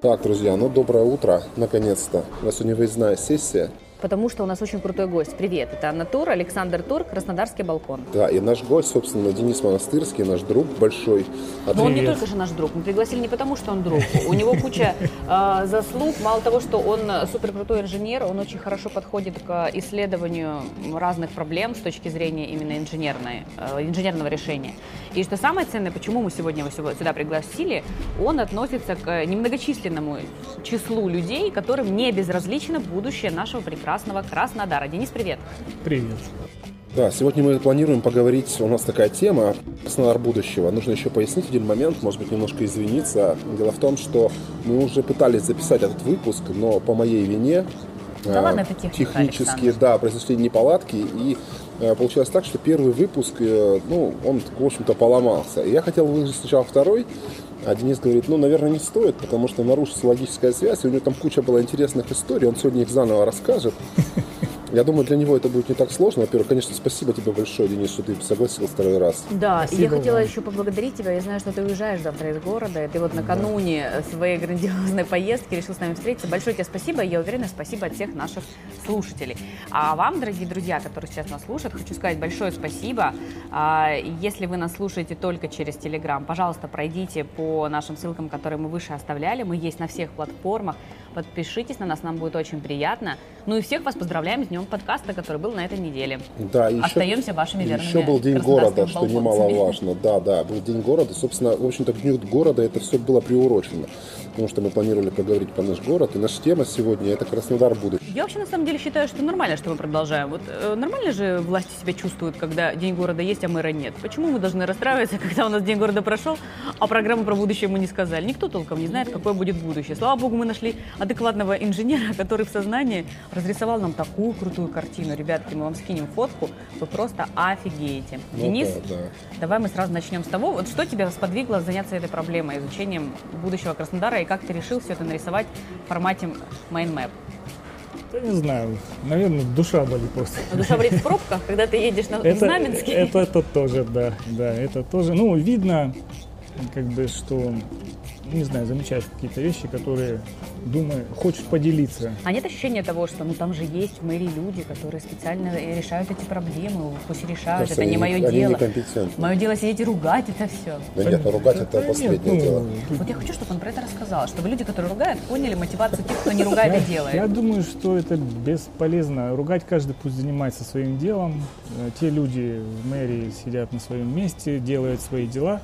Так, друзья, ну доброе утро, наконец-то. У нас сегодня выездная сессия потому что у нас очень крутой гость. Привет, это Анна Тур, Александр Тур, Краснодарский балкон. Да, и наш гость, собственно, Денис Монастырский, наш друг большой. От... Но он не только же наш друг, мы пригласили не потому, что он друг. У него куча э, заслуг, мало того, что он супер крутой инженер, он очень хорошо подходит к исследованию разных проблем с точки зрения именно инженерной, э, инженерного решения. И что самое ценное, почему мы сегодня его сюда пригласили, он относится к немногочисленному числу людей, которым не безразлично будущее нашего прекрасного прекрасного Краснодара. Денис, привет. Привет. Да, сегодня мы планируем поговорить, у нас такая тема Краснодар будущего. Нужно еще пояснить один момент, может быть, немножко извиниться. Дело в том, что мы уже пытались записать этот выпуск, но по моей вине да а, ладно, это техника, технически, Александр. да, произошли неполадки, и а, получилось так, что первый выпуск, э, ну, он, в общем-то, поломался. И я хотел выложить сначала второй, а Денис говорит, ну, наверное, не стоит, потому что нарушится логическая связь, и у него там куча была интересных историй, он сегодня их заново расскажет. Я думаю, для него это будет не так сложно. Во-первых, конечно, спасибо тебе большое, Денис, что ты согласился второй раз. Да, спасибо и я хотела еще поблагодарить тебя. Я знаю, что ты уезжаешь завтра из города, и ты вот накануне да. своей грандиозной поездки решил с нами встретиться. Большое тебе спасибо, и я уверена, спасибо от всех наших слушателей. А вам, дорогие друзья, которые сейчас нас слушают, хочу сказать большое спасибо. А, если вы нас слушаете только через Телеграм, пожалуйста, пройдите по нашим ссылкам, которые мы выше оставляли. Мы есть на всех платформах. Подпишитесь на нас, нам будет очень приятно. Ну и всех вас поздравляем с днем подкаста, который был на этой неделе. Да, еще, Остаемся вашими верными Еще был День города, что немаловажно. Да, да, был День города. Собственно, в общем-то, к Дню города это все было приурочено потому что мы планировали поговорить про наш город. И наша тема сегодня – это Краснодар будущего. Я вообще на самом деле считаю, что нормально, что мы продолжаем. Вот э, нормально же власти себя чувствуют, когда День города есть, а мэра нет. Почему мы должны расстраиваться, когда у нас День города прошел, а программу про будущее мы не сказали? Никто толком не знает, какое будет будущее. Слава богу, мы нашли адекватного инженера, который в сознании разрисовал нам такую крутую картину. Ребятки, мы вам скинем фотку, вы просто офигеете. Ну, Денис, да, да. давай мы сразу начнем с того, вот что тебя сподвигло заняться этой проблемой, изучением будущего Краснодара и как ты решил все это нарисовать в формате Map? Я не знаю, наверное, душа болит просто. Но душа болит в пробках, когда ты едешь на это, Знаменский? Это, это тоже, да, да, это тоже. Ну, видно, как бы, что не знаю, замечаешь какие-то вещи, которые, думаю, хочешь поделиться. А нет ощущения того, что ну там же есть в мэрии люди, которые специально решают эти проблемы, пусть решают, Кажется, это не мое они дело. Мое дело сидеть и ругать это все. Да нет, ну ругать это последнее нет, дело. Ну, вот я хочу, чтобы он про это рассказал, чтобы люди, которые ругают, поняли мотивацию тех, кто не ругает и делает. Я думаю, что это бесполезно. Ругать каждый пусть занимается своим делом. Э, те люди в мэрии сидят на своем месте, делают свои дела.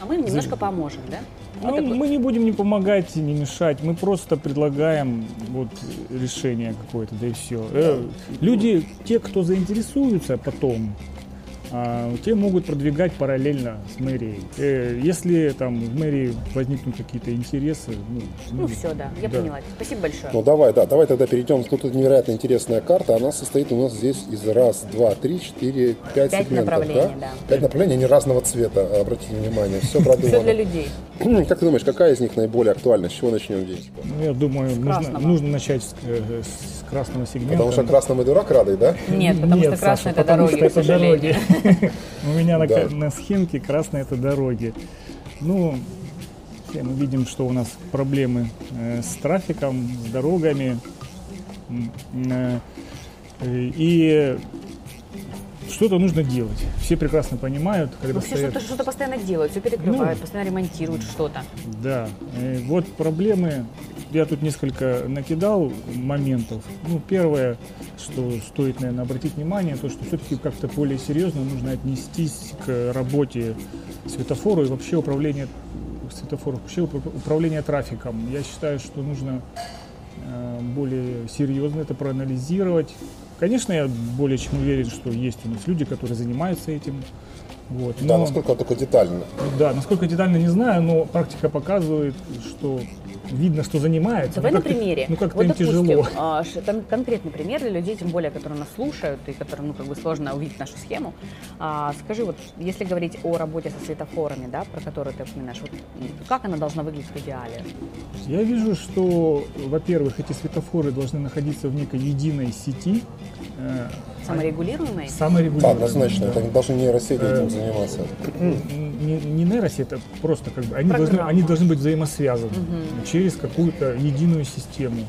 А мы им немножко поможем, да? Ну, вот мы не будем не помогать, не мешать, мы просто предлагаем вот решение какое-то, да и все. Э, люди, те, кто заинтересуются потом, а, те могут продвигать параллельно с мэрией. Э, если там в мэрии возникнут какие-то интересы, ну, ну, ну все, да, я да. поняла. Спасибо большое. Ну давай, да, давай тогда перейдем. Тут невероятно интересная карта. Она состоит у нас здесь из раз, два, три, четыре, пять, пять сегментов. Направлений, да? да. Пять направлений, они разного цвета, обратите внимание. Все продумано. Все для людей. Как ты думаешь, какая из них наиболее актуальна? С чего начнем здесь? Ну, я думаю, нужно, нужно начать с, э, с красного сегмента. Потому что красным и дурак радый, да? Нет, потому Нет, что красный это дороги, что это дороги. У меня на, на схемке красные это дороги. Ну, мы видим, что у нас проблемы э, с трафиком, с дорогами. Э, и что-то нужно делать. Все прекрасно понимают, когда ну, все стоят... что-то, что-то постоянно делают, все перекрывают, ну, постоянно ремонтируют что-то. Да. И вот проблемы я тут несколько накидал моментов. Ну, первое, что стоит, наверное, обратить внимание, то, что все-таки как-то более серьезно нужно отнестись к работе светофора и вообще управление светофоров, вообще управление трафиком. Я считаю, что нужно э, более серьезно это проанализировать. Конечно, я более чем уверен, что есть у нас люди, которые занимаются этим. Вот. Но, да, насколько только детально. Да, насколько детально не знаю, но практика показывает, что видно, что занимается. Давай ну, на примере. Ну как-то вот, им допустим, тяжело. А, кон- конкретный пример для людей, тем более, которые нас слушают и которым ну, как бы сложно увидеть нашу схему. А, скажи, вот если говорить о работе со светофорами, да, про которые ты упоминаешь, вот, как она должна выглядеть в идеале? Я вижу, что, во-первых, эти светофоры должны находиться в некой единой сети, Саморегулируемые? Да, саморегулируемые. однозначно. да. Это не- даже нейросети Э, этим заниматься. не, не нейросеть, это просто как бы они должны, они должны быть взаимосвязаны через какую-то единую систему.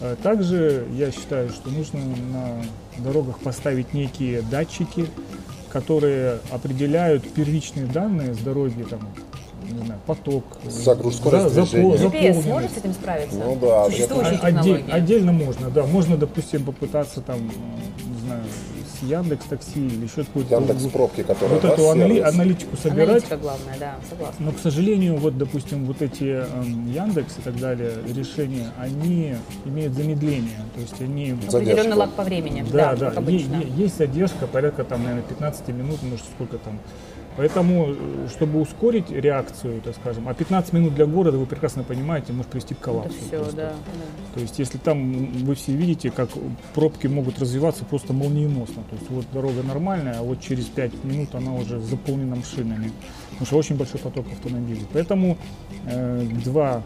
Э, Также я считаю, что нужно на дорогах поставить некие датчики, которые определяют первичные данные с дороги, там, не знаю, поток, э, Загруз, скорость за- движения. GPS сможет с этим справиться? Ну да, Существующие отдель- отдельно можно, да. Можно, допустим, попытаться там, э, не знаю, с Яндекс Такси или еще какую-то Яндекс пробки, которые вот да, эту анали- аналитику собирать. Аналитика главная, да, согласна. Но, к сожалению, вот, допустим, вот эти эм, Яндекс и так далее решения, они имеют замедление. То есть они... Определенный лаг по времени. Да, да, е- есть задержка порядка, там, наверное, 15 минут, может, сколько там. Поэтому, э, чтобы ускорить реакцию, так скажем, а 15 минут для города, вы прекрасно понимаете, может привести к Это коллапсу. все, просто. да. То есть, если там вы все видите, как пробки могут развиваться просто молниеносно. То есть, вот дорога нормальная, а вот через 5 минут она уже заполнена машинами. Потому что очень большой поток автомобилей. Поэтому э, два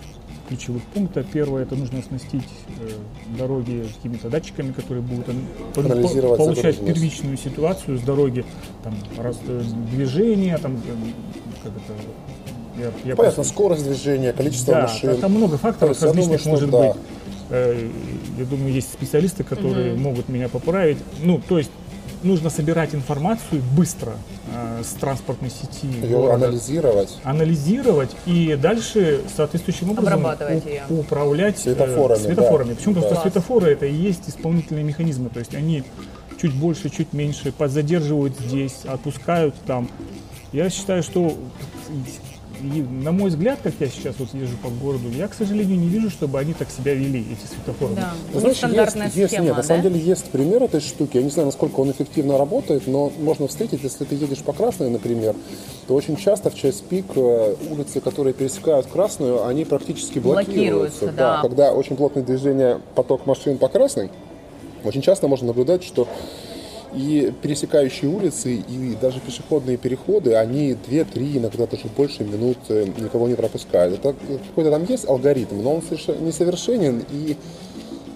ключевых пункта. Первое, это нужно оснастить э, дороги какими-то датчиками, которые будут по- Анализировать по- получать первичную ситуацию с дороги, там, раз- э, движение, там, э, как это, я, я Понятно, просто- скорость движения, количество да, машин. там много То факторов есть думаю, различных что может да. быть. Э, Я думаю, есть специалисты, которые могут меня поправить. Ну, то есть нужно собирать информацию быстро э, с транспортной сети Ее города, анализировать. анализировать и дальше соответствующим образом у- ее. управлять э, Светофорами, светофорами. да. Почему? Потому Да. что светофоры это и есть исполнительные механизмы. То есть они чуть больше, чуть меньше подзадерживают здесь, отпускают там. Я считаю, что и, на мой взгляд, как я сейчас вот езжу по городу, я, к сожалению, не вижу, чтобы они так себя вели, эти светофоры. Да. Ну, У них знаешь, стандартная есть, есть, схема, нет, на да? самом деле есть пример этой штуки. Я не знаю, насколько он эффективно работает, но можно встретить, если ты едешь по красной, например, то очень часто в час пик э, улицы, которые пересекают красную, они практически блокируются. Блокируются, да. Когда очень плотное движение, поток машин по красной, очень часто можно наблюдать, что и пересекающие улицы, и даже пешеходные переходы, они 2-3, иногда даже больше минут э, никого не пропускают. Это какой-то там есть алгоритм, но он соверш- несовершенен и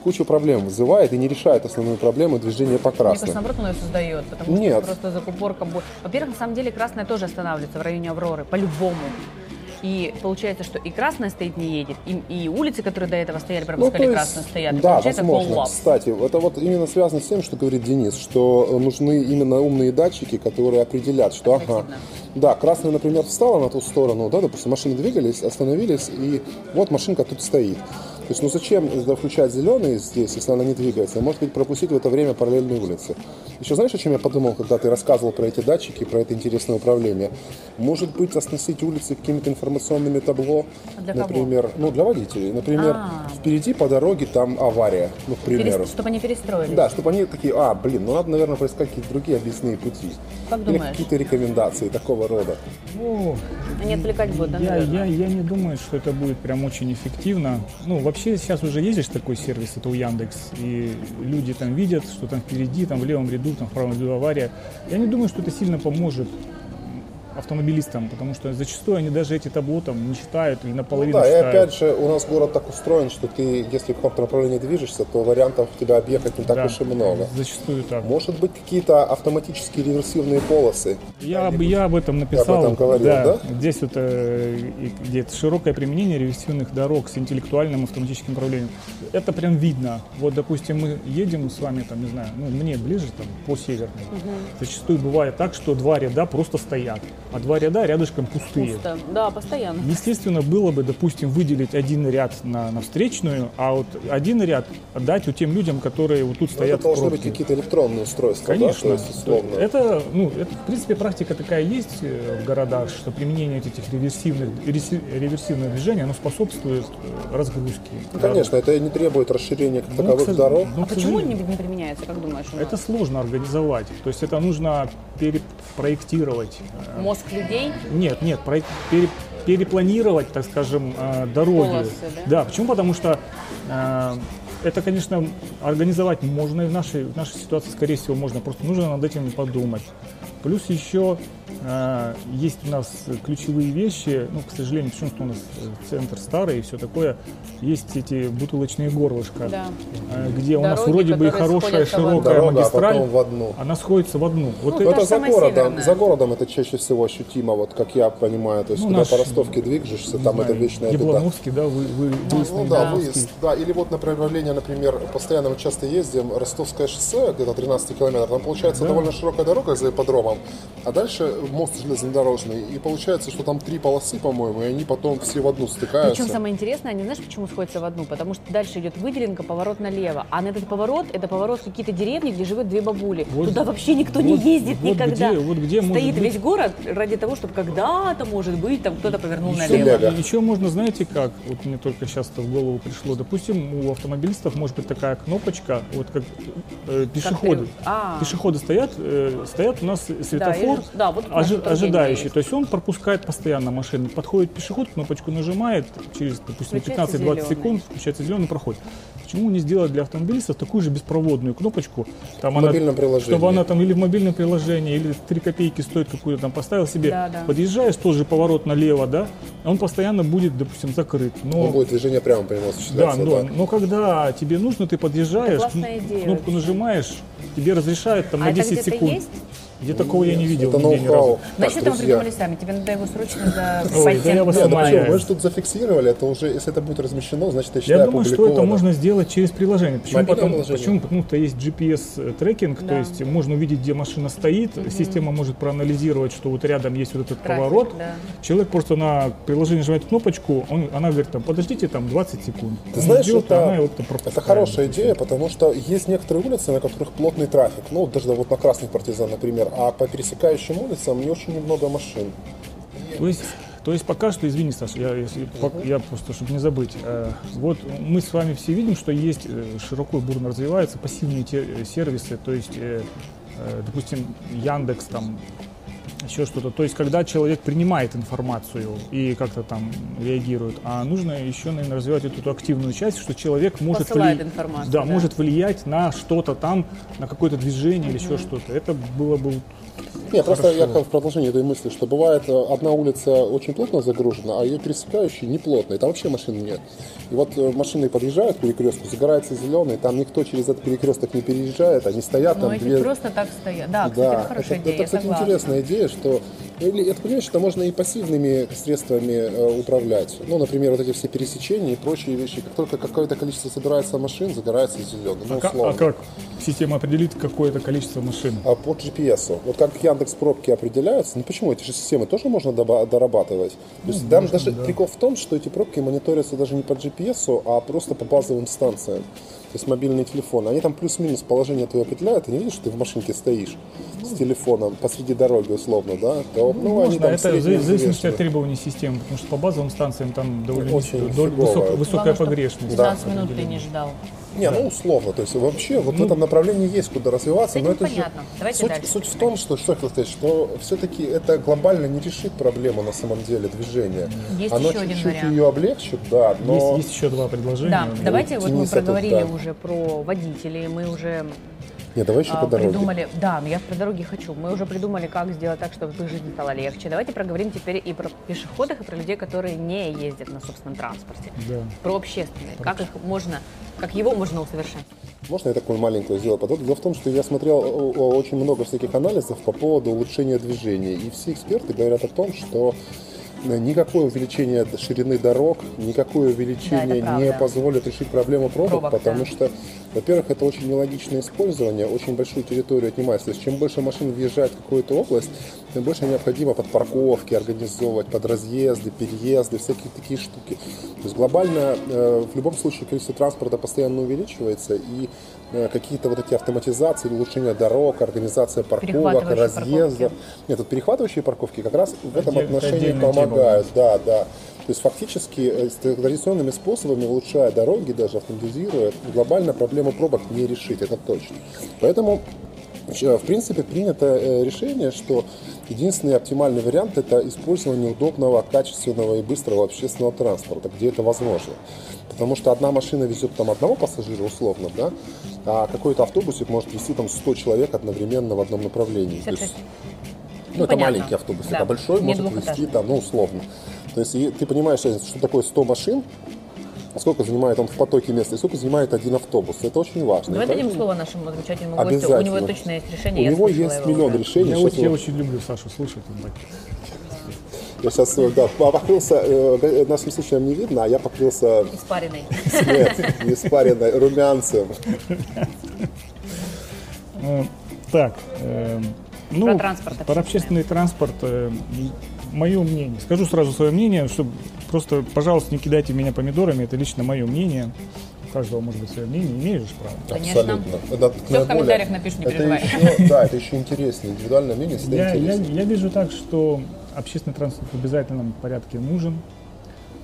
кучу проблем вызывает и не решает основную проблему движения по Мне кажется, наоборот, он ее создает, потому Нет. что просто закупорка... бо- Во-первых, на самом деле красная тоже останавливается в районе Авроры, по-любому. И получается, что и красная стоит, не едет, и, и улицы, которые до этого стояли, пропускали Ну, красную, стоят. Да, возможно. Кстати, это вот именно связано с тем, что говорит Денис, что э, нужны именно умные датчики, которые определят, что ага, да, красная, например, встала на ту сторону, да, допустим, машины двигались, остановились, и вот машинка тут стоит. То есть, ну зачем включать зеленый здесь, если она не двигается? Может быть, пропустить в это время параллельные улицы. Еще знаешь, о чем я подумал, когда ты рассказывал про эти датчики, про это интересное управление? Может быть, оснастить улицы какими-то информационными табло, А для кого? например, ну для водителей, например, А. впереди по дороге там авария, ну, к примеру. Чтобы они перестроились. Да, чтобы они такие, а, блин, ну надо, наверное, поискать какие-то другие объясные пути. Как Или думаешь? какие-то рекомендации такого рода. Ну, Они отвлекать будут, да, я, я, я не думаю, что это будет прям очень эффективно. Ну, вообще сейчас уже ездишь такой сервис, это у Яндекс, и люди там видят, что там впереди, там в левом ряду, там в правом ряду авария. Я не думаю, что это сильно поможет автомобилистам, потому что зачастую они даже эти табло там не читают или Ну наполовину да, и читают. опять же, у нас город так устроен, что ты, если в каком-то направлении движешься, то вариантов тебя объехать не так Да, уж и много. Зачастую так. Может быть, какие-то автоматические реверсивные полосы. Я, об- я об этом написал. этом говорил, да? Здесь вот э, и где-то широкое применение реверсивных дорог с интеллектуальным автоматическим управлением. Это прям видно. Вот, допустим, мы едем с вами, там, не знаю, ну, мне ближе, там, по северной. Зачастую бывает так, что два ряда просто стоят, а два ряда рядышком пустые. Пусто. Да, постоянно. Естественно, было бы, допустим, выделить один ряд на, на встречную, а вот один ряд отдать у тем людям, которые вот тут Ну, стоят это должны в быть какие-то электронные устройства, Конечно. да? То есть, условно. Это, ну, это, в принципе, практика такая есть э, в городах, что применение этих реверсивных, реверси- реверсивных движений, оно способствует э, разгрузке. Ну, конечно, это не требует расширения как Ну, таковых сож- дорог. ну, А почему не, не применяется, как думаешь? Это сложно организовать. То есть это нужно перепроектировать. Мозг людей? Нет, нет, проект- пере- перепланировать, так скажем, э, дороги. Полосы, да? почему? Потому что э, это, конечно, организовать можно и в нашей, в нашей ситуации, скорее всего, можно. Просто нужно над этим подумать. Плюс еще есть у нас ключевые вещи, ну, к сожалению, почему что у нас э, центр старый и все такое, есть эти бутылочные горлышко, Да. а, где у нас Дороги, вроде бы и хорошая широкая Дорога, а магистраль, потом в одну. она сходится в одну. Вот Ну, это- Ну, это за городом. северная. За городом это чаще всего ощутимо, вот как я понимаю. То есть, Ну, когда наш, по Ростовке движешься, там знаю, это вечная беда. Яблоновский, да, вы, вы, выезд Ну на да, выезд. Да, или вот направление, например, постоянно мы часто ездим, Ростовское шоссе, где-то 13 километров, там получается Да. довольно широкая дорога за ипподромом, а дальше мост железнодорожный, и получается, что там три полосы, по-моему, и они потом все в одну стыкаются. Причем самое интересное, они знаешь, почему сходятся в одну? Потому что дальше идет выделенка, поворот налево. А на этот поворот, это поворот в какие-то деревни, где живет две бабули. Вот- Туда вообще никто не вот- ездит вот никогда. где- вот где Стоит быть- весь город ради того, чтобы когда-то, может быть, там кто-то повернул Еще, налево. Телега. еще можно, знаете как, вот мне только сейчас в голову пришло, допустим, у автомобилистов может быть такая кнопочка, вот как э, пешеходы. ты- а. Пешеходы стоят, э, стоят у нас светофор, вижу. Да, вот в ожи- ожидающий, есть. то есть он пропускает постоянно машины. Подходит пешеход, кнопочку нажимает, через, допустим, Включается 15-20 зелёный. секунд включается зеленый проход. Почему не сделать для автомобилистов такую же беспроводную кнопочку? Там В мобильном приложении. Чтобы она там или в мобильном приложении, или 3 копейки стоит какую-то там поставил себе, Да, да. подъезжаешь, тоже поворот налево, да, он постоянно будет, допустим, закрыт. Но, Ну, будет движение прямо по нему да, осуществляться. но, но когда тебе нужно, ты подъезжаешь, Это классная кн- идея кнопку вообще. нажимаешь, тебе разрешают там А на это 10 где-то секунд. есть? Где такого я не видел Это ноу-хау. разу. Значит, это мы друзья. придумали сами. Тебе надо его срочно за я Нет, ну? Мы же тут зафиксировали, это уже, если это будет размещено, значит, я считаю, Я думаю, что это можно сделать через приложение. Почему? Приложение. почему? Потому что есть GPS-трекинг, то есть можно увидеть, где машина стоит, система может проанализировать, что вот рядом есть вот этот поворот. Человек просто на приложение нажимает кнопочку, он, она говорит, там, подождите там 20 секунд. Ты знаешь, это, хорошая идея, потому что есть некоторые улицы, на которых плотный трафик. Ну, вот даже вот на Красных партизан, например. А по пересекающим улицам не очень много машин. То есть, то есть пока что, извини, Саша, я, если, пок- я просто, чтобы не забыть, э, вот мы с вами все видим, что есть э, широко и бурно развиваются пассивные те- э, сервисы, то есть, э, э, допустим, Яндекс там еще что-то. То есть, когда человек принимает информацию и как-то там реагирует, а нужно еще, наверное, развивать эту, активную часть, что человек может, Посылает вли- информацию, да, да. может влиять на что-то там, на какое-то движение или еще что-то. Это было бы Не, просто я как в продолжение этой мысли, что бывает э, одна улица очень плотно загружена, а ее пересекающие не плотно, и там вообще машин нет. И вот э, машины подъезжают к перекрестку, загорается зеленый, там никто через этот перекресток не переезжает, они стоят Ну, там эти две... просто так стоят. Да, кстати, это хорошая это, идея, это, кстати, согласна. интересная идея, что или это понимаешь, что можно и пассивными средствами э, управлять. Ну, например, вот эти все пересечения и прочие вещи. Как только какое-то количество собирается машин, загорается зеленый. Ну, А ка- условно. а как система определит какое-то количество машин? А по GPS. Вот как Яндекс пробки определяются, ну почему эти же системы тоже можно дорабатывать? То есть там даже прикол в том, что эти пробки мониторятся даже не по GPS, а просто по базовым станциям. То есть мобильные телефоны. Они там плюс-минус положение твое определяют, и не видишь, что ты в машинке стоишь с телефоном посреди дороги, условно, да? То, ну, они Можно, там это в зави- в зависимости от требований системы, потому что по базовым станциям там довольно Очень высок- высокая Главное, погрешность. 15 минут ты не ждал. Не, ну условно, то есть вообще вот в этом направлении есть куда развиваться, С но это понятно. же Давайте суть, дальше. суть в том, что что я хотел сказать, что все-таки это глобально не решит проблему на самом деле движения. Есть Оно еще один чуть-чуть вариант. ее облегчит, да, но Есть, есть еще два предложения. Да, давайте вот мы Денис, это проговорили да. уже про водителей, мы уже не, давай еще а, по дороге. придумали, да, но я про дороги хочу. Мы уже придумали, как сделать так, чтобы их жизнь стала легче. Давайте проговорим теперь и про пешеходов, и про людей, которые не ездят на собственном транспорте. Да. Про общественный, как их можно, как его можно усовершенствовать. Можно я такую маленькую сделаю подводку? Дело в том, что я смотрел очень много всяких анализов по поводу улучшения движения, и все эксперты говорят о том, что никакое увеличение ширины дорог, никакое увеличение Да, не позволит решить проблему пробок, Пробок, потому да. что, во-первых, это очень нелогичное использование, очень большую территорию отнимает. То есть чем больше машин въезжает в какую-то область, тем больше необходимо под парковки организовывать, под разъезды, переезды, всякие такие штуки. То есть глобально э, в любом случае количество транспорта постоянно увеличивается, и э, какие-то вот эти автоматизации, улучшение дорог, организация парковок, разъездов. парковки. Нет, вот перехватывающие парковки как раз в этом Отдель- отношении отдельная тема. помогают. Да, да. То есть фактически э, с традиционными способами, улучшая дороги, даже автоматизируя, глобально проблему пробок не решить, это точно. Поэтому э, в принципе, принято э, решение, что единственный оптимальный вариант – это использование удобного, качественного и быстрого общественного транспорта, где это возможно. Потому что одна машина везет там одного пассажира условно, да, а какой-то автобусик может вести там 100 человек одновременно в одном направлении. То есть 56. Ну, это понятно. маленький автобус, Да, а большой не может вести там, ну, условно. То есть и ты понимаешь, что такое 100 машин, сколько занимает он в потоке места, и сколько занимает один автобус. Это очень важно. Давай дадим слово нашему замечательному гостю. У него точно есть У решение. я него есть его миллион решений. Я, я вот- очень люблю Сашу слушать. Я сейчас, да, покрылся, э, не случайно не видно, а я покрылся Испаренный. нет, не испаренной, румянцем. Э, Так, э, ну, Про транспорт Про общественный транспорт. Мое мнение. Скажу сразу свое мнение, чтобы просто, пожалуйста, не кидайте меня помидорами. Это лично мое мнение. У каждого может быть свое мнение. Имеешь же право. Конечно. Абсолютно. Это Всё в комментариях напишешь, не это переживай. еще- да, это еще интереснее. Индивидуальное мнение всегда Я, я, я вижу так, что общественный транспорт в обязательном порядке нужен.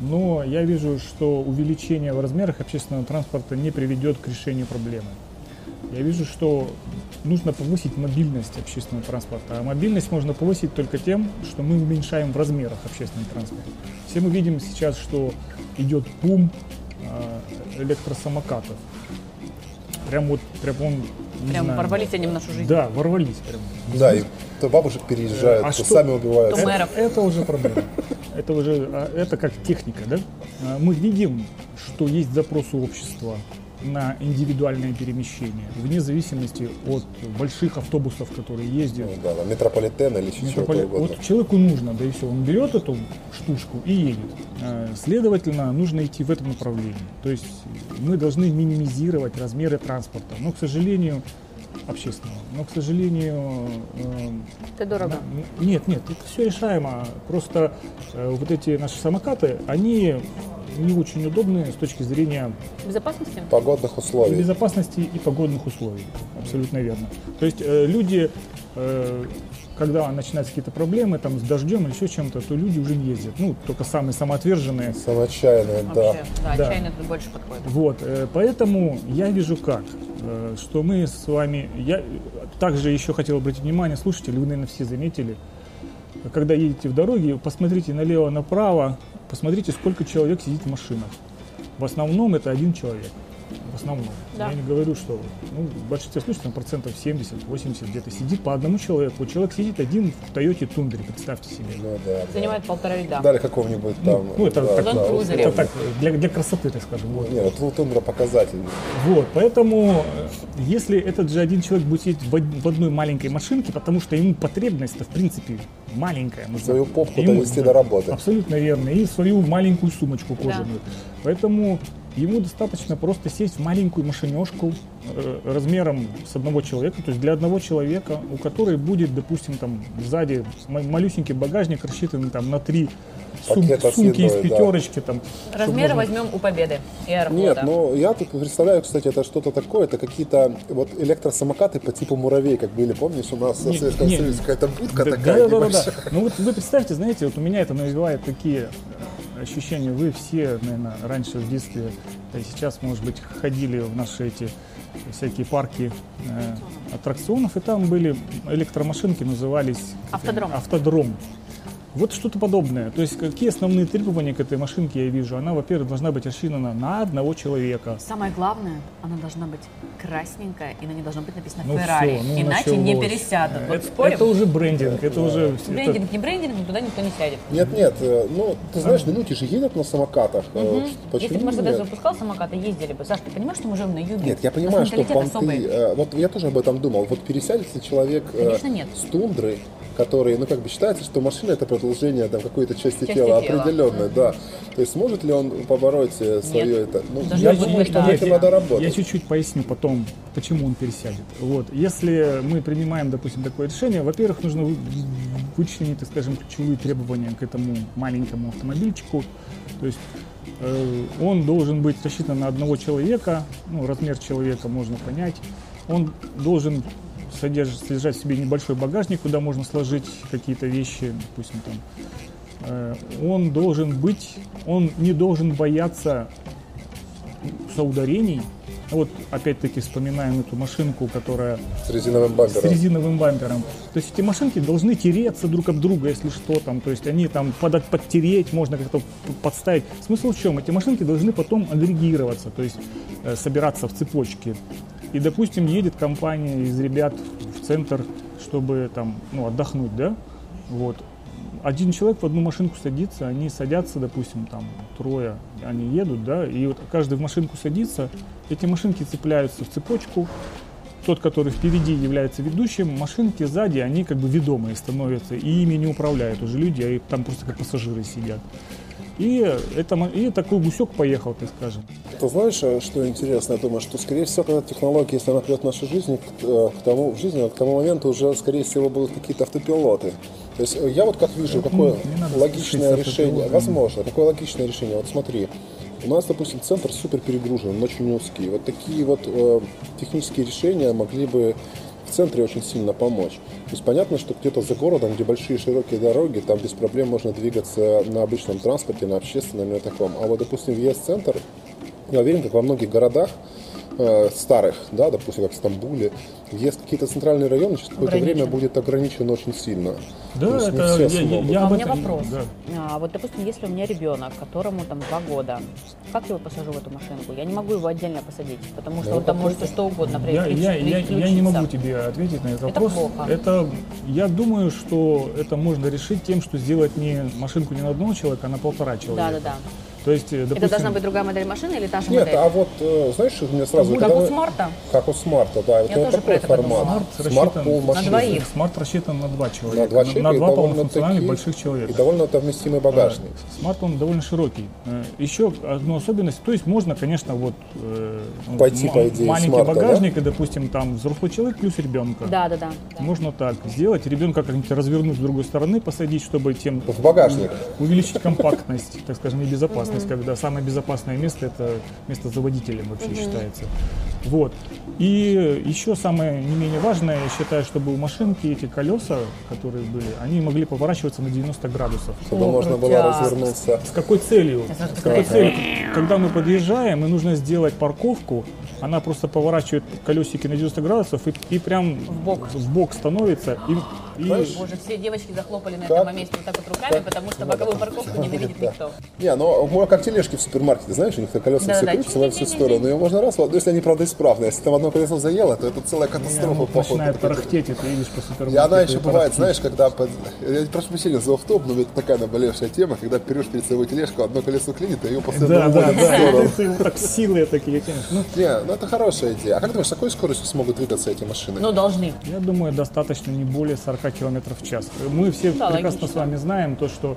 Но я вижу, что увеличение в размерах общественного транспорта не приведет к решению проблемы. Я вижу, что нужно повысить мобильность общественного транспорта. А мобильность можно повысить только тем, что мы уменьшаем в размерах общественный транспорт. Все мы видим сейчас, что идет бум э, электросамокатов. Прям вот, прям он, Прям знаю, ворвались они в нашу жизнь. Да, ворвались прям. Да, и то бабушек переезжают, А то что- сами убивают. то мэров. Это уже проблема. Это уже, а, это как техника, да? А, Мы видим, что есть запрос у общества на индивидуальное перемещение, вне зависимости от больших автобусов, которые ездят. Ну, да, да, метрополитен или еще чего-то Метрополи- угодно. Вот человеку нужно, да и все, он берет эту штучку и едет. А, Следовательно, нужно идти в этом направлении. То есть мы должны минимизировать размеры транспорта. Но, к сожалению, общественного. Но, к сожалению, эм, Это дорого. на- Нет, нет, это все решаемо. Просто э, вот эти наши самокаты, они не очень удобны с точки зрения Безопасности? Погодных условий. безопасности и погодных условий. Абсолютно верно. То есть э, люди, э, когда начинаются какие-то проблемы там, с дождем или еще чем-то, то люди уже не ездят. Ну, только самые самоотверженные. Самоотчаянные, да. Вообще, да, Да. отчаянно тут больше подходит. Вот, э, поэтому я вижу как, э, что мы с вами, я также еще хотел обратить внимание, слушатели, вы, наверное, все заметили, когда едете в дороге, посмотрите налево-направо, посмотрите, сколько человек сидит в машинах. В основном это один человек. В основном. Да. Я не говорю, что ну, в большинстве случаев там, процентов 70-80 где-то сидит по одному человеку. Человек сидит один в Тойоте Тундре, представьте себе. Ну, да, да. Занимает полтора ряда. Дали какого-нибудь там. ну, это да, так- да. Это так, для, для красоты, так скажем. Вот. Не, вот Тундра показательный. Вот, поэтому, э, если этот же один человек будет сидеть в, в одной маленькой машинке, потому что ему потребность-то, в принципе, маленькая. нужна. Свою попку Ему- довести до работы. Абсолютно верно. И свою маленькую сумочку кожаную. Поэтому ему достаточно просто сесть в маленькую машинешку э, размером с одного человека, то есть для одного человека, у которой будет, допустим, там сзади малюсенький багажник, рассчитанный там на три сум- сумки из едой, да. пятерочки. Там, Размеры можно- возьмем у Победы и Аэрофлота. Нет, ну я тут представляю, кстати, это что-то такое, это какие-то вот электросамокаты по типу муравей, как были, помнишь, у нас в Не- Советском не. Союзе какая-то будка Да, такая да, да, да, да. Ну вот вы представьте, знаете, вот у меня это навевает такие ощущения. Вы все, наверное, раньше в детстве, да и сейчас, может быть, ходили в наши эти всякие парки э, аттракционов, и там были электромашинки, назывались Автодром. Автодром. Вот что-то подобное. То есть какие основные требования к этой машинке я вижу? Она, во-первых, должна быть рассчитана на одного человека. Самое главное, она должна быть красненькая, и на ней должно быть написано Ну Феррари. всё, ну Иначе не началось. пересядут. Вот это, спорим? это уже брендинг, это уже... это- Брендинг, не брендинг, но туда никто не сядет. Нет, нет, э, ну, ты знаешь, ну, люди же едут на самокатах. э, Если бы Мерседес выпускал самокаты, ездили бы. Саш, ты понимаешь, что мы живем на юге? Нет, я понимаю, что понты... особый. э, Вот я тоже об этом думал. Вот пересядет ли человек Конечно, нет. с тундры, который, ну, как бы считается, что машина это продолжение там какой-то части Части тела, тела. определенной, да. То есть сможет ли он побороть э, свое это? Ну, Даже я думаю, что да. этим надо Я работать. чуть-чуть поясню потом, почему он пересядет. Вот. Если мы принимаем, допустим, такое решение, во-первых, нужно вы- вычленить, так скажем, ключевые требования к этому маленькому автомобильчику. То есть э, он должен быть рассчитан на одного человека, ну, размер человека можно понять. Он должен содержать, содержать в себе небольшой багажник, куда можно сложить какие-то вещи, допустим, там. Э, он должен быть, он не должен бояться соударений. Вот опять-таки вспоминаем эту машинку, которая С резиновым с бампером. резиновым бампером. То есть эти машинки должны тереться друг об друга, если что там. То есть они там под, подтереть, можно как-то подставить. Смысл в чем? Эти машинки должны потом агрегироваться, то есть э, собираться в цепочки. И, допустим, едет компания из ребят в центр, чтобы там, ну, отдохнуть, да? Вот. Один человек в одну машинку садится, они садятся, допустим, там трое, они едут, да, и вот каждый в машинку садится, эти машинки цепляются в цепочку, тот, который впереди является ведущим, машинки сзади, они как бы ведомые становятся, и ими не управляют уже люди, а там просто как пассажиры сидят. И, это, и такой гусек поехал, так скажем. Ты знаешь, э, что интересно? Я думаю, что, скорее всего, когда технология, если она придет в нашу жизнь, к, э, к тому, в жизни, к тому моменту уже, скорее всего, будут какие-то автопилоты. То есть э, я вот как вижу, какое логичное решение, возможно, какое логичное решение. Вот смотри, у нас, допустим, центр супер перегружен, он очень узкий. Вот такие вот э, технические решения могли бы в центре очень сильно помочь. То есть понятно, что где-то за городом, где большие широкие дороги, там без проблем можно двигаться на обычном транспорте, на общественном на таком. А вот, допустим, въезд-центр, я уверен, как во многих городах э, старых, да, допустим, как в Стамбуле, в какие-то центральные районы через какое-то время будет ограничен очень сильно. Да, есть не это все я, я- я а у меня этом- вопрос. да. А, вот, допустим, если у меня ребенок, которому там два года, как я его посажу в эту машинку? Я не могу его отдельно посадить, потому что Ну, он там может что угодно, Я, например, я, я, я не могу тебе ответить на этот Это вопрос. плохо. Это, я думаю, что это можно решить тем, что сделать не машинку не на одного человека, а на полтора человека. Да, да, да. То есть, э, допустим, Это должна быть другая модель машины или та же Нет, модель? а вот, э, знаешь, что мне сразу... Как у смарта? Как у смарта, да. Вот Я это тоже такой про это формат. Смарт Смарт на двоих. Смарт рассчитан на два человека. На два человека на два полнофункциональных больших человека. И довольно там вместимый багажник. Смарт он довольно широкий. Э, Еще одну особенность, то есть можно, конечно, вот э, ну, Пойти, по идее, маленький смарта, да? багажник и, допустим, там взрослый человек плюс ребенка. Да, да, да. да. Можно так сделать, ребенка как-нибудь развернуть с другой стороны, посадить, чтобы тем В багажник. увеличить компактность, так скажем, и безопасность, когда самое безопасное место это место за водителем вообще считается. Вот. И еще самое не менее важное, я считаю, чтобы у машинки эти колеса, которые были, они могли поворачиваться на 90 градусов. Чтобы О, можно было развернуться. С какой целью? С какой целью? Когда мы подъезжаем, и нужно сделать парковку, она просто поворачивает колесики на 90 градусов и, и прям В бок. в бок становится. И, и- Боже, все девочки захлопали на Как? этом моменте вот так вот руками, потому что боковую парковку ненавидит никто. Не, ну, мы как тележки в супермаркете, знаешь, у них на колеса Да-да-да. все крутятся во всю сторону, ее можно раз, ну, если они, правда, исправны. Если там одно колесо заело, то это целая катастрофа, походу. начинает тарахтеть, и ты видишь по супермаркету. И она еще и бывает, знаешь, когда, под- я прошу прощения за офф но это такая наболевшая тема, когда берешь перед собой тележку, одно колесо клинит, а ее постоянно Да, да, да. Ты так силой такие тянешь. Ну, Не, ну это хорошая идея. А как думаешь, с какой скоростью смогут двигаться эти машины? Ну, должны. я думаю, достаточно не более 40 километров в час. Мы все Да, прекрасно логично. с вами знаем то, что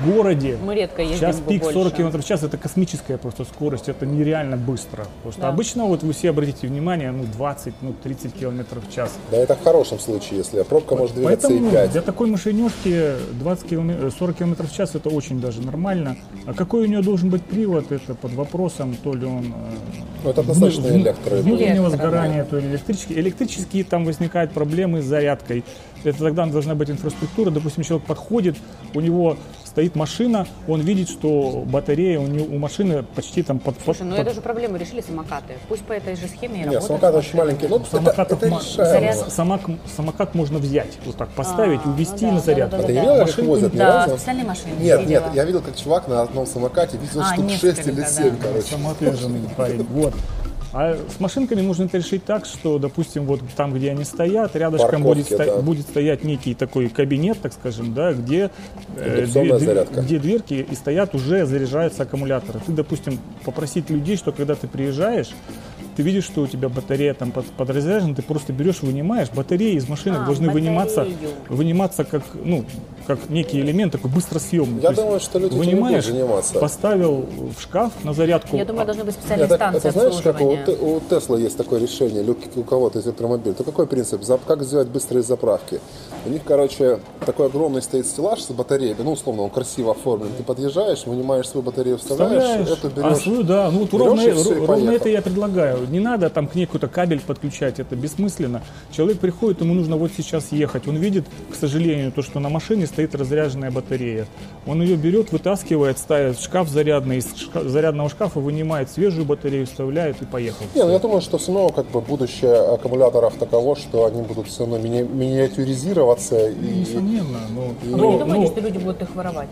в городе Мы редко ездим Сейчас пик больше. 40 км в час это космическая просто скорость, это нереально быстро. Потому что Да. обычно вот вы все обратите внимание, ну 20, ну 30 километров в час. Да это в хорошем случае, если пробка может двигаться Поэтому и 5. для такой машинешки 20 километров, 40 км в час это очень даже нормально. А какой у нее должен быть привод, это под вопросом, то ли он э, Ну, это вну- электро. внутреннего Электро, сгорания, то ли электрический. Электрические там возникают проблемы с зарядкой. Это тогда должна быть инфраструктура. Допустим, человек подходит, у него стоит машина, он видит, что батарея у, него, у машины почти там под, Слушай, под- ну под- это же проблему решили самокаты. Пусть по этой же схеме и Нет, работают. самокат очень маленький. Ну, это, самокатов это решаемо. сам- самок, самокат можно взять, вот так поставить, А, увезти ну да, на зарядку. да, А да, не да. видел, как их Машинку- возят Да, разу? специальные машины. Нет, видела. нет, я видел, как чувак на одном самокате видел А, штук 6 или несколько, 7, да. короче. Самоотверженный парень. Вот. А с машинками нужно это решить так, что, допустим, вот там, где они стоят, рядышком будет, Парковки, сто- да. будет стоять некий такой кабинет, так скажем, да, где, э, две- зарядка. где дверки и стоят уже заряжаются аккумуляторы. Ты, допустим, попросить людей, что когда ты приезжаешь, ты видишь, что у тебя батарея там под, подразряжена, ты просто берешь, вынимаешь. Батареи из машинок А, должны выниматься, батарею. выниматься как, ну, как некий элемент такой быстросъемный. Я То есть думаю, что люди этим и вынимаешь, будут заниматься. поставил в шкаф на зарядку. Я думаю, а- должны быть специальные Это, станции это знаешь, как у, у Тесла есть такое решение, или у кого-то из электромобилей. То какой принцип? Как сделать быстрые заправки? У них, короче, такой огромный стоит стеллаж с батареями, ну, условно, он красиво оформлен. Ты подъезжаешь, вынимаешь свою батарею, вставляешь, Вставляешь, эту а берешь. свою, да, ну вот ровно, и всё, и ровно поехал. это я предлагаю. Не надо там к ней какой-то кабель подключать, это бессмысленно. Человек приходит, ему нужно вот сейчас ехать. Он видит, к сожалению, то, что на машине стоит стоит разряженная батарея. Он ее берет, вытаскивает, ставит в шкаф зарядный, из шка- зарядного шкафа вынимает свежую батарею, вставляет и поехал. Не, ну я думаю, что все равно как бы будущее аккумуляторов таково, что они будут все равно мини- миниатюризироваться и, Несомненно, но, А вы не думаете, но- что люди будут их воровать?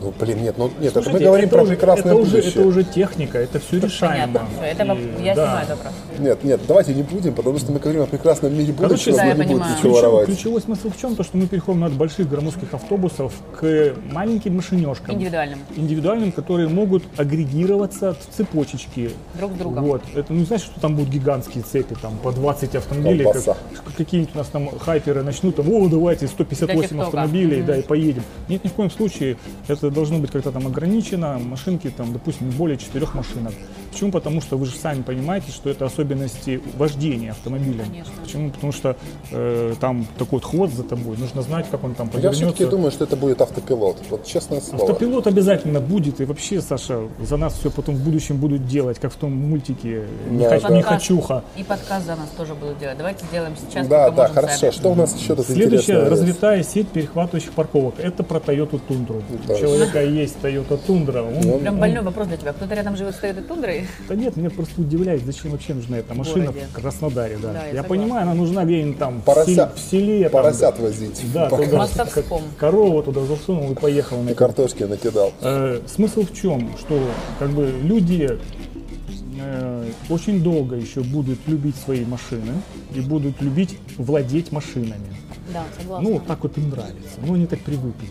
ну блин, нет, ну нет, это мы Слушайте, говорим это про уже- прекрасное это уже, будущее. это уже техника, это все решаемо. Понятно, все, это И, я да. снимаю этот вопрос. Нет, нет, давайте не будем, потому что мы говорим о прекрасном мире Короче, будущего, да, мы я не будем ничего Ключевой, воровать. ключевой смысл в чем? То, что мы переходим от больших громоздких автобусов к маленьким машинешкам. Индивидуальным. Индивидуальным, которые могут агрегироваться в цепочечки. Друг с другом. Вот. Это ну, не значит, что там будут гигантские цепи, там по 20 автомобилей, как, какие-нибудь у нас там хайперы начнут, там, о, давайте 158 Для ТикТока. автомобилей, да, и поедем. Нет, ни в коем случае это должно быть как-то там ограничено, машинки там, допустим, более четырех машинок. Почему? Потому что вы же сами понимаете, что это особенности вождения автомобиля. Конечно. Почему? Потому что э, там такой вот хвост за тобой, нужно знать, как он там Я повернется. все-таки думаю, что это будет автопилот. Вот честное слово. Автопилот обязательно будет, и вообще, Саша, за нас все потом в будущем будут делать, как в том мультике «Не, Да, хочу- да. не хочуха». И подкаст за нас тоже будут делать. Давайте сделаем сейчас, Да, да, можем хорошо. сами. Что у нас еще тут Следующая интересного есть? развитая сеть перехватывающих парковок. Это про Toyota Tundra. Да. У человека есть Toyota Tundra. Он, Прям он- больной вопрос для тебя. Кто-то рядом живет с Toyota Тундрой? Да нет, меня просто удивляет, зачем вообще нужна эта машина городе. в Краснодаре. Да. Да, я я согласна. понимаю, она нужна где-нибудь там в Поросят. селе- в селе. там, Поросят возить. да, туда, как корову туда засунул и поехал на И картошки накидал. Э, смысл в чем? Что как бы люди э, очень долго еще будут любить свои машины и будут любить владеть машинами. Да, согласна. Ну, так вот им нравится. Ну, они так привыкли.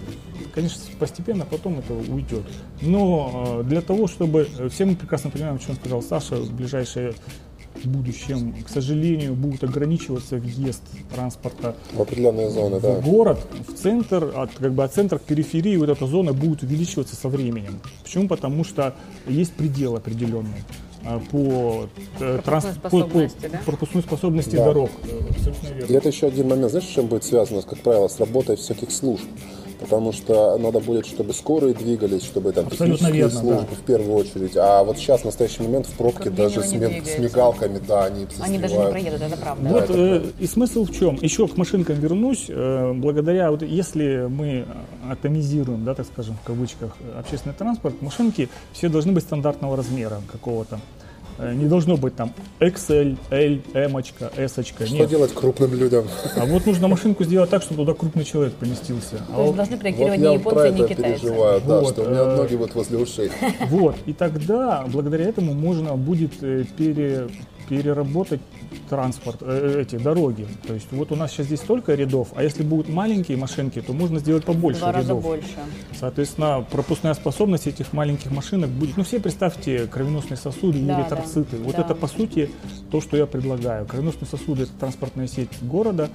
Конечно, постепенно потом это уйдет. Но э, для того, чтобы... э, Все мы прекрасно понимаем, что он сказал Саша, в ближайшее будущем, к сожалению, будет ограничиваться въезд транспорта В определенные зоны, да. в город, в центр, от, как бы от центра к периферии вот эта зона будет увеличиваться со временем. Почему? Потому что есть предел определенный по, э, транс- по- по способности, да? пропускной способности Да. дорог. Э, Абсолютно верно. И это еще один момент, знаешь, с чем будет связано, как правило, с работой всяких служб. Потому что надо будет, чтобы скорые двигались, чтобы там Абсолютно технические верно, службы да. в первую очередь. А вот сейчас, в настоящий момент, в пробке Как даже с, ми- с мигалками, да, они Они даже не проедут, это правда. Вот это э, правда. и смысл в чем? Еще к машинкам вернусь. Э, благодаря, вот если мы атомизируем, да, так скажем, в кавычках, общественный транспорт, машинки все должны быть стандартного размера какого-то. Э, Не должно быть там XL, L, M, S. Что Нет. делать крупным людям? А вот нужно машинку сделать так, чтобы туда крупный человек поместился. А То есть вот- должны Вот проектировать не вот про японцы, не китайцы. переживаю, да, Вот, что у меня э, ноги вот возле ушей. Вот, и тогда благодаря этому можно будет э, пере- переработать транспорт, э, эти дороги. То есть вот у нас сейчас здесь столько рядов, а если будут маленькие машинки, то можно сделать побольше Два раза рядов. больше. Соответственно, пропускная способность этих маленьких машинок будет. Ну, все представьте кровеносные сосуды и Да, эритроциты. да, Вот да. это, по сути, то, что я предлагаю. Кровеносные сосуды – это транспортная сеть города,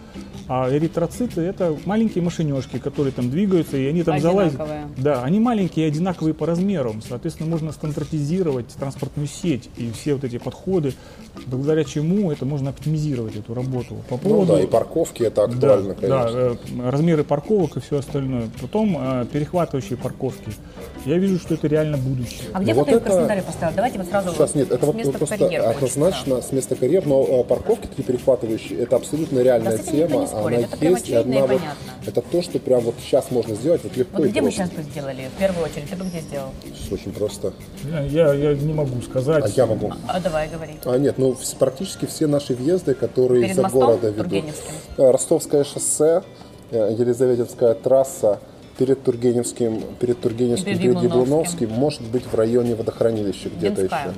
а эритроциты – это маленькие машинешки, которые там двигаются, и они там залазят. Да, они маленькие и одинаковые по размерам. Соответственно, можно стандартизировать транспортную сеть и все вот эти подходы, благодаря чему это можно оптимизировать эту работу. По Ну поводу да, и парковки это да, актуально, да, конечно. э, размеры парковок и все остальное. Потом э, перехватывающие парковки. Я вижу, что это реально будущее. А где Ну, вот вот ты в это- Краснодаре поставил? Давайте вот сразу Сейчас нет, это с вот места просто карьер однозначно с места карьер, но э, парковки такие перехватывающие, это абсолютно реальная Да тема. не спорит, она это есть, и очевидно и одна вот- понятно. это то, что прям вот сейчас можно сделать, вот легко Вот и где мы сейчас бы сделали? В первую очередь, ты бы где сделал? Очень просто. Я, я, я не могу сказать. А я могу. А давай, говори. А нет, ну практически все наши въезды, которые Перед из-за мостом города ведут. Э, Ростовское шоссе, э, Елизаветинская трасса, перед Тургеневским, перед Тургеневским, Перед перед Яблоновским. Яблоновским, может быть в районе водохранилища где-то Динская. еще.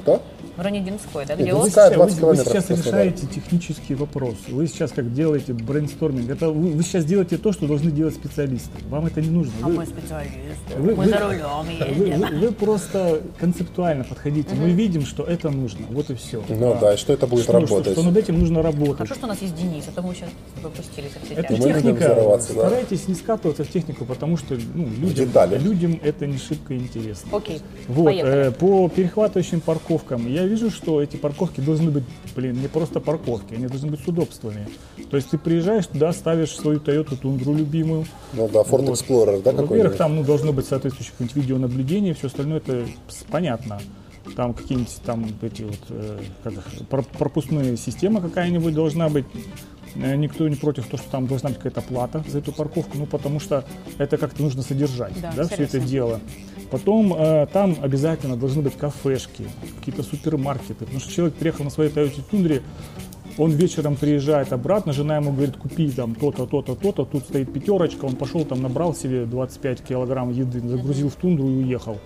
Кто? В районе Динской, да? Нет, Где ну, он? Вы Пускай сейчас, 20 вы- вы сейчас решаете технический вопрос. Вы сейчас как делаете брейнсторминг. Это вы, вы сейчас делаете то, что должны делать специалисты. Вам это не нужно. А Вы- мы специалисты. Вы- мы вы- за рулем Вы, едем. вы- вы просто концептуально подходите. Мы видим, что это нужно. Вот и все. Ну да, и что это будет что, работать. Что, что над этим нужно работать. Хорошо, что у нас есть Денис, а то мы сейчас выпустили со всей Это мы техника. да. Старайтесь не скатываться в технику, потому что ну, людям, это не шибко интересно. Окей, Вот, поехали. э, по перехватывающим парковкам, я вижу, что эти парковки должны быть, блин, не просто парковки, они должны быть с удобствами. То есть ты приезжаешь туда, ставишь свою Toyota Тундру любимую. Ну да, Ford Вот. Explorer, да, Во-первых, какой-нибудь? там ну, должно быть соответствующее какое-нибудь видеонаблюдение, все остальное это понятно. Там какие-нибудь там эти вот э, как их, пропускные система какая-нибудь должна быть. Э, Никто не против, то, что там должна быть какая-то плата за эту парковку, ну потому что это как-то нужно содержать, Да, да, все это дело. Потом э, там обязательно должны быть кафешки, какие-то супермаркеты, потому что человек приехал на своей Toyota Тундре, он вечером приезжает обратно, жена ему говорит, купи там то-то, то-то, то-то, тут стоит пятерочка, он пошел там, набрал себе 25 килограмм еды, загрузил в тундру и уехал.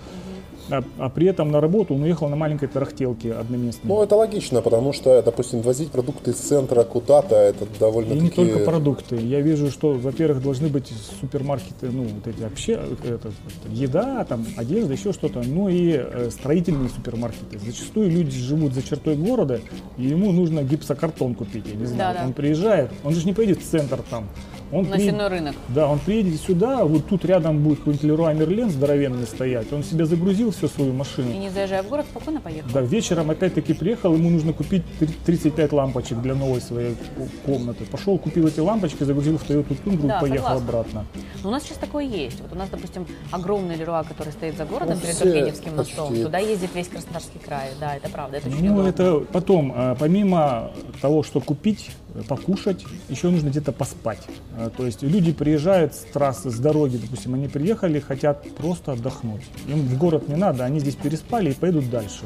А, а при этом на работу он уехал на маленькой тарахтелке одноместной. Ну, это логично, потому что, допустим, возить продукты из центра куда-то, это И довольно-таки... не только продукты. Я вижу, что, во-первых, должны быть супермаркеты, ну, вот эти вообще, это, это, еда, там, одежда, еще что-то, ну и э, строительные супермаркеты. Зачастую люди живут за чертой города, и ему нужно гипсокартон купить, я не знаю. Да-да. Он приезжает, он же не поедет в центр там. Он На сенной рынок. Да, он приедет сюда, вот тут рядом будет какой-нибудь Леруа Мерлен здоровенный стоять, он себе загрузил всю свою машину. И не заезжая в город, спокойно поехал. Да, вечером опять-таки приехал, ему нужно купить три- 35 лампочек для новой своей ко- комнаты. Пошел, купил эти лампочки, загрузил в Toyota Тундру Да, и поехал согласна. обратно. Но у нас сейчас такое есть. Вот у нас, допустим, огромный Леруа, который стоит за городом Ну, перед Тургеневским мостом. почти. Туда ездит весь Краснодарский край. Да, это правда, это очень Ну, это потом, а, помимо того, что купить, покушать, еще нужно где-то поспать. А, То есть люди приезжают с трассы, с дороги, допустим, они приехали, хотят просто отдохнуть. Им в город не надо, они здесь переспали и поедут дальше.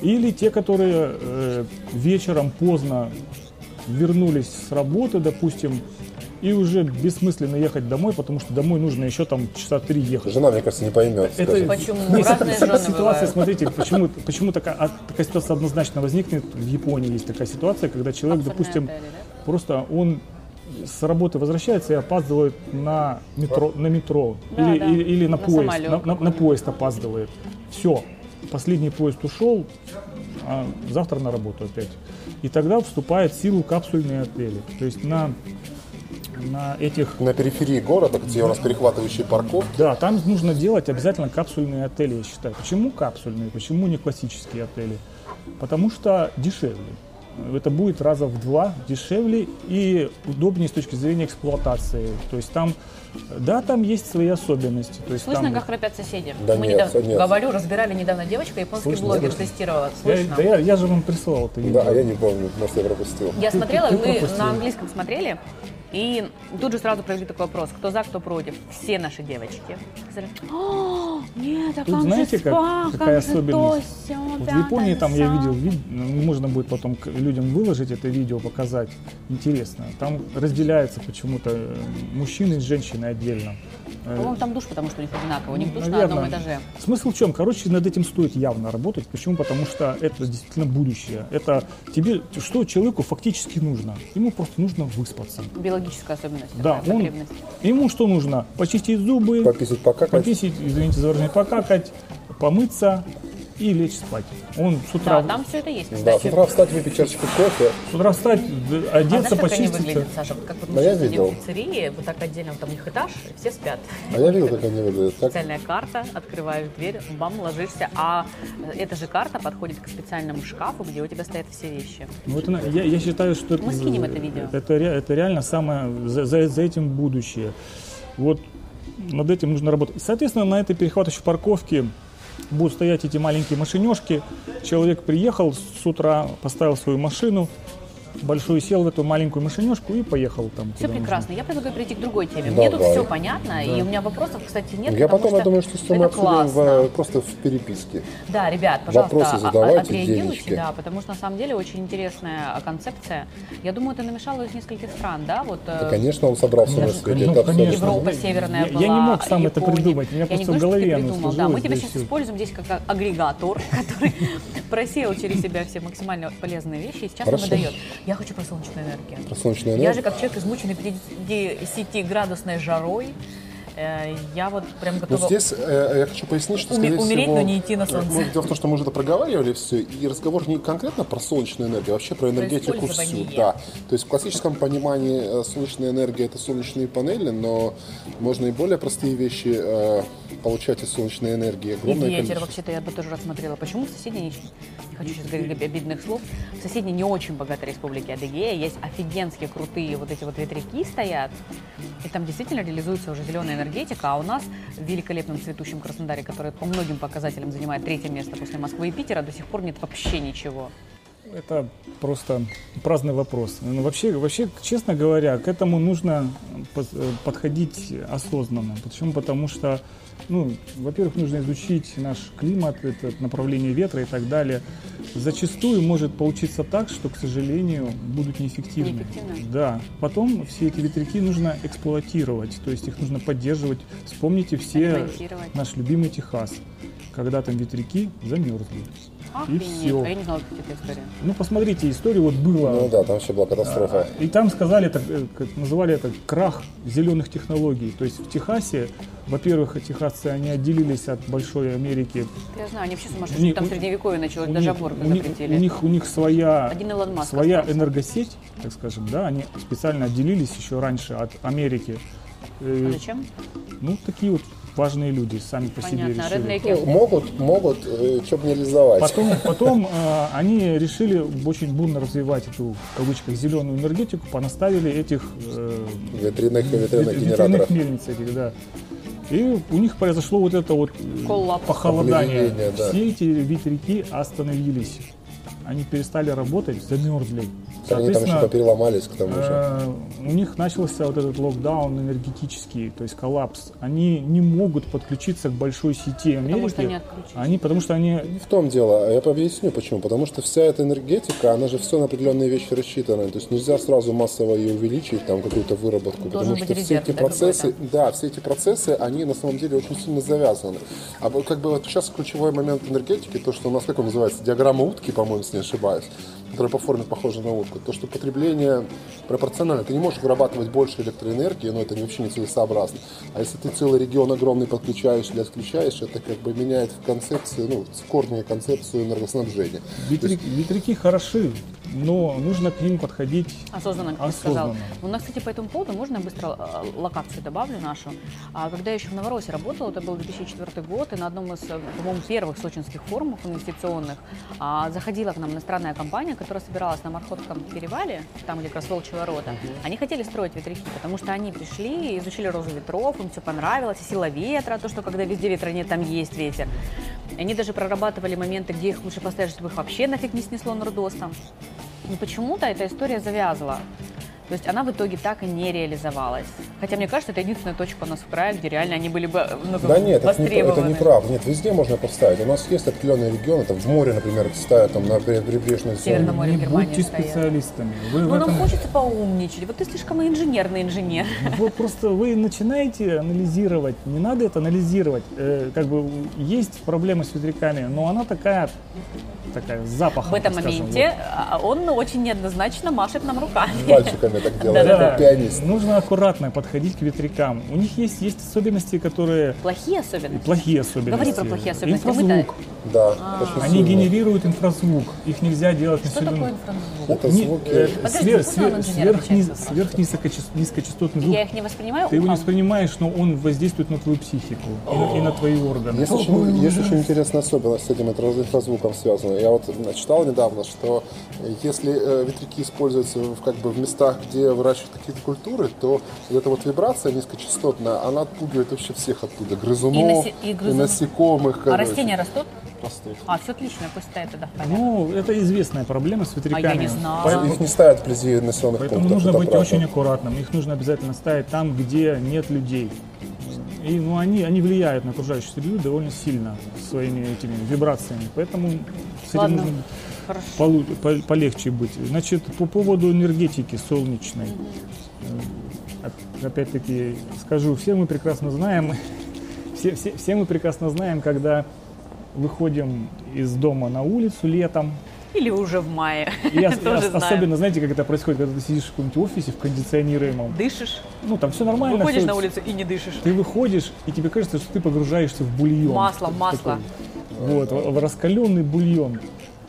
Или те, которые э, вечером поздно вернулись с работы, допустим, и уже бессмысленно ехать домой, потому что домой нужно еще там часа три ехать. Жена, мне кажется, не поймет. Это- скажет. Почему? Нет, Разные ситуация, жены ситуация, бывают. смотрите, почему, почему такая, а, такая ситуация однозначно возникнет. В Японии есть такая ситуация, когда человек, Капсульные допустим, отели, да? просто он с работы возвращается и опаздывает на метро, на метро Да, или, да. или, или на, На поезд, самолет на, на- на поезд опаздывает. Все, последний поезд ушел, а завтра на работу опять. И тогда вступает в силу капсульные отели. То есть на, на этих На периферии города, где у нас перехватывающие парковки, да, там нужно делать обязательно капсульные отели, я считаю. Почему капсульные? Почему не классические отели? Потому что дешевле. Это будет раза в два дешевле и удобнее с точки зрения эксплуатации. То есть там, да, там есть свои особенности. То есть Слышно, там, как храпят соседи? Да Мы нет, недавно, нет. говорю, разбирали недавно девочка, японский Слышно, блогер слышно. тестировала. я, Слышно? да я, я же вам прислал это видео. да, а я не помню, может, я пропустил. Я Ты- смотрела, ты мы пропустила. на английском смотрели, и тут же сразу провели такой вопрос, кто за, кто против. Все наши девочки «О, нет, а Тут как знаете, же как- спа, какая как же особенность? то, сё, Вот в Японии там я десятое». видел, вид- ну, можно будет потом к людям выложить это видео, показать. Интересно. Там разделяется почему-то э, мужчины и женщины отдельно. Э, По-моему, там душ, потому что у них одинаково. У них душ на Наверное. одном этаже. Смысл в чем? Короче, над этим стоит явно работать. Почему? Потому что это действительно будущее. Это тебе, что человеку фактически нужно? Ему просто нужно выспаться. Биологическая особенность. Да, такая, он, ему что нужно? Почистить зубы, Пописать, покакать. пописать, извините за выражение, покакать, помыться и лечь спать. Он с утра, Да, там все это есть, Да, с кстати. утра встать, выпить чашечку кофе. с утра встать, д- А одеться, знаешь, как они почиститься. выглядят, Саша? Вот как вот мы Да я сейчас сидим видел. в пиццерии, вот так отдельно, вот там у них этаж, и все спят. А я видел, как они выглядят. Так? Специальная карта, открываешь дверь, бам, ложишься, а эта же карта подходит к специальному шкафу, где у тебя стоят все вещи. Ну, это на- я, я считаю, что это, Мы скинем это видео. это, ре- это реально самое, за, за- за этим будущее. Вот над этим нужно работать. Соответственно, на этой перехватывающей парковке будут стоять эти маленькие машинешки. Человек приехал с утра, поставил свою машину, большую сел в эту маленькую машинешку и поехал там. Все прекрасно. Я предлагаю перейти к другой теме. Мне тут Давай. все понятно, и у меня вопросов, кстати, нет. Я потом, я что думаю, что с тобой это обсудим в- просто в переписке. Да, ребят, пожалуйста, Вопросы задавайте, отреагируйте, да, потому что на самом деле очень интересная а, концепция. Я думаю, ты намешала из нескольких стран, да? Вот, э, Да, конечно, он собрался Ну, на свете. ну, Это конечно. Европа Я- северная я была, не мог сам это Япония. придумать, у меня Я не просто в говорю, что голове ты оно придумал, да, мы тебя да сейчас используем здесь как агрегатор, который просеял через себя все максимально полезные вещи и сейчас нам Хорошо. выдает. Я хочу про солнечную энергию. Про солнечную Я же энергию. как человек, измученный 50-градусной жарой, я вот прям Ну, готова... здесь э, я хочу пояснить, что, скорее умереть, всего, но не идти на э, солнце. ну, дело в том, что мы уже это проговаривали все, и разговор не конкретно про солнечную энергию, а вообще про энергетику всю. Да. То есть в классическом понимании э, солнечная энергия это солнечные панели, но можно и более простые вещи э, получать из солнечной энергии. И Огромное ветер, количество. вообще-то я бы тоже рассмотрела. Почему в соседней, не, хочу сейчас говорить обидных слов, в соседней не очень богатой республике Адыгея есть офигенские крутые вот эти вот ветряки стоят, и там действительно реализуется уже зеленая энергетика, а у нас в великолепном цветущем Краснодаре, который по многим показателям занимает третье место после Москвы и Питера, до сих пор нет вообще ничего. Это просто праздный вопрос. Ну, вообще, вообще, честно говоря, к этому нужно э, подходить осознанно. Почему? Потому что, ну, во-первых, нужно изучить наш климат, это направление ветра и так далее. Зачастую может получиться так, что, к сожалению, будут неэффективны. Неэффективны? Да. Потом все эти ветряки нужно эксплуатировать, то есть их нужно поддерживать. Вспомните все наш любимый Техас, когда там ветряки замерзли. И Охренеть. всё. А я не знала, как эта история. Ну, посмотрите, историю вот было. Ну да, там вообще была катастрофа. И там сказали, это, э, как называли это крах зеленых технологий. То есть в Техасе, во-первых, техасцы, они отделились от большой Америки. Я знаю, они вообще сумасшедшие. них- Там у- средневековье началось, У даже аборты у них- запретили. у них, у них своя, Один своя остался. энергосеть, так скажем, да, они специально отделились еще раньше от Америки. Э, А зачем? Ну, такие вот важные люди сами по себе Понятно. решили. Реднеки. Ну, могут, могут, что бы не реализовать. Потом, потом э, они решили очень бурно развивать эту, в кавычках, зеленую энергетику, понаставили этих э, Ветряных, ветряных ветряных генераторов. мельниц этих, да. И у них произошло вот это вот э, Коллапс. похолодание. Да. Все эти ветряки остановились. Они перестали работать, замерзли. Они там еще попереломались к тому же. Э, у них начался вот этот локдаун энергетический, то есть коллапс. Они не могут подключиться к большой сети Америки. Потому что они отключились. Они, потому что они Не в том дело, я объясню почему. Потому что вся эта энергетика, она же все на определенные вещи рассчитана. То есть нельзя сразу массово ее увеличить, там какую-то выработку. Должен потому что все эти процессы, да, все эти процессы, они на самом деле очень сильно завязаны. А вот как бы вот сейчас ключевой момент энергетики, то, что у нас, как он называется, диаграмма утки, по-моему, если не device которая по форме похожа на утку, то, что потребление пропорционально. Ты не можешь вырабатывать больше электроэнергии, но это вообще не целесообразно. А если ты целый регион огромный подключаешь или отключаешь, это как бы меняет в концепции, ну, в корне концепцию энергоснабжения. ветряки, ветряки хороши, но нужно к ним подходить Осознанно, как ты сказал. осознанно. У нас, кстати, по этому поводу, можно я быстро э, локацию добавлю нашу? А, Когда я еще в Новороссии работала, это был 2004 год, и на одном из, э, по-моему, первых сочинских форумов инвестиционных а, заходила к нам иностранная компания, которая собиралась на Мархотском перевале, там, где как раз Волчьи ворота. Они хотели строить ветряки, потому что они пришли, изучили розу ветров, им все понравилось, и сила ветра, то, что когда везде ветра нет, там есть ветер. И они даже прорабатывали моменты, где их лучше поставить, чтобы их вообще нафиг не снесло нордостом. Но почему-то эта история завязла. То есть она в итоге так и не реализовалась. Хотя, мне кажется, это единственная точка у нас в крае, где реально они были бы ну, как Да нет, это, не, востребованы. это неправда. Нет, везде можно поставить. У нас есть определенные регионы, там в море, например, ставят там на прибрежной зоне. Северном море Не Германии будьте стоят. специалистами. Вы, Ну, нам этом- хочется поумничать. Вот ты слишком инженерный инженер. вы просто вы начинаете анализировать. Не надо это анализировать. Э, как бы есть проблема с ветряками, но она такая, такая с запахом. В этом моменте а, он очень неоднозначно машет нам руками. Пальчиками так вот. делают, Да, как пианист. нужно аккуратно подходить к ветрякам. У них есть, есть особенности, которые Плохие особенности. плохие особенности. Говори про плохие особенности. Инфразвук. Да, А. очень Они сильно. генерируют инфразвук. Их нельзя делать Что населенным- такое инфразвук? Это Не- звуки. э, свер- свер-? Сверхнизкочастотный звук. Я их не воспринимаю Ты его не воспринимаешь, но он воздействует на твою психику и на, и на твои органы. Есть очень, интересная особенность с этим инфра- инфразвуком связана. Я вот м, читал недавно, что если э, ветряки используются в, как бы в местах, где выращивают какие-то культуры, то вот эта вот вибрация низкочастотная, она отпугивает вообще всех оттуда. Грызунов, И насе- и грызунов. насекомых. А короче. растения растут? Растут. А, все отлично, пусть стоят тогда в порядке. Ну, это известная проблема с ветряками. А я не знала. Поэтому, Их не ставят вблизи населенных поэтому пунктов. нужно быть правда. очень аккуратным. Их нужно обязательно ставить там, где нет людей. И ну, они, они влияют на окружающую среду довольно сильно своими этими вибрациями. Поэтому с этим Ладно. нужно. Полу- по- полегче быть. Значит, по поводу энергетики солнечной. Э, оп- Опять-таки скажу, все мы прекрасно знаем, все, все, все мы прекрасно знаем, когда выходим из дома на улицу летом, Или уже в мае. ос- Тоже знаем. особенно, знаете, как это происходит, когда ты сидишь в каком-нибудь офисе в кондиционируемом, Дышишь, ну там все нормально. выходишь всё- на улицу и не дышишь. Ты выходишь, и тебе кажется, что ты погружаешься в бульон. Масло, в масло. Такой. Вот, в раскаленный бульон.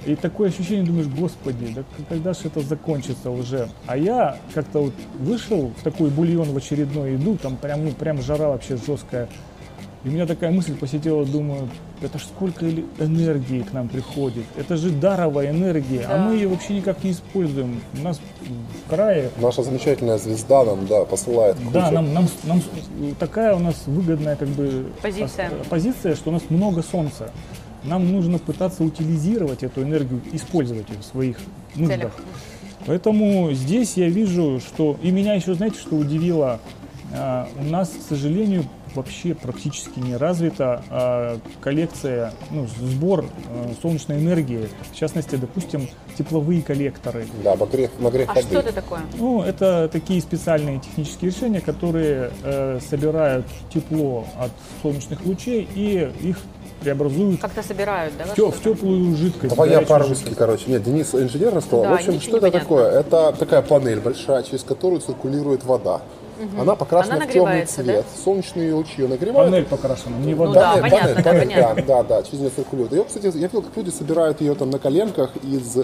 И такое ощущение, думаешь, господи, да когда же это закончится уже? А я как-то вот вышел в такой бульон в очередной, иду, там прям, ну, прям жара вообще жесткая. И у меня такая мысль посетила, думаю, это ж сколько энергии к нам приходит. Это же даровая энергия, а Да. мы ее вообще никак не используем. У нас в крае Наша замечательная звезда нам, да, посылает кучу. да, нам, нам, нам такая у нас выгодная как бы Позиция. позиция, что у нас много солнца. Нам нужно пытаться утилизировать эту энергию, использовать ее в своих нуждах. Целях. Поэтому здесь я вижу, что... И меня еще, знаете, что удивило? А, у нас, к сожалению, вообще практически не развита а, коллекция, ну, сбор а, солнечной энергии. В частности, допустим, тепловые коллекторы. Да, обогрев, нагрев А воды. что это такое? Ну, это такие специальные технические решения, которые э, собирают тепло от солнечных лучей и их преобразуют Как-то собирают, да? в, во тё- что-то? в теплую жидкость. Давай я горячую по-русски, жидкость. короче. Нет, Денис инженер рассказал. Да, в общем, что это такое? Это такая панель большая, через которую циркулирует вода. Она покрашена Она в темный нагревается, цвет. Солнечные лучи ее нагревают. Панель покрашена, не Ну вода. да, Панель, понятно, панель, да, панель, понятно. Да, да, да, через нее циркулирует. Ее, кстати, я видел, как люди собирают ее там на коленках из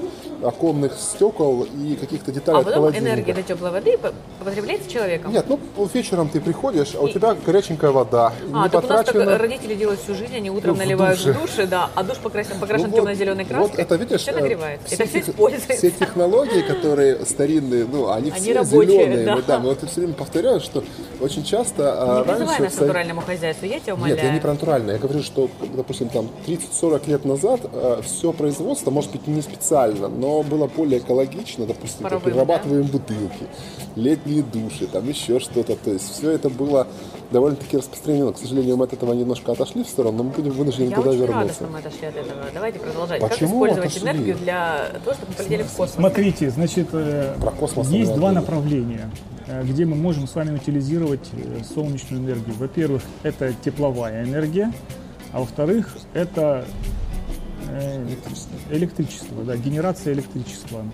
оконных стекол и каких-то деталей А от потом холодильника. энергия этой теплой воды по- потребляется человеком? Нет, ну вечером ты приходишь, а у тебя горяченькая вода, А, не так у нас так потрачена. родители делают всю жизнь, они утром Ну, в наливают душе. в душе, да, а душ покрасен, покрашен Ну вот, темно-зеленой краской. Вот это видишь, все э, нагревается. Это все используется. все технологии, которые старинные, ну, они, Они все рабочие, зеленые. да. Мы, да, мы вот все время повторяю, что очень часто а, Не призывай раньше... нас к натуральному хозяйству, я тебя умоляю. Нет, я не про натуральное. Я говорю, что, допустим, там 30-40 лет назад все производство, может быть, не специально, но было более экологично. Допустим, Паровым, перерабатываем бутылки, летние души, там еще что-то. То есть все это было довольно-таки распространено. К сожалению, мы от этого немножко отошли в сторону, но мы будем вынуждены Я туда очень рада, вернуться. что мы отошли от этого. Давайте продолжать. Почему как использовать отошли? энергию для того, чтобы мы полетели в космос? Смотрите, значит, э, Про космос есть два направления, э, где мы можем вами утилизировать э, солнечную энергию. Во-первых, это тепловая энергия, а во-вторых, это э, электричество, да, генерация электричества.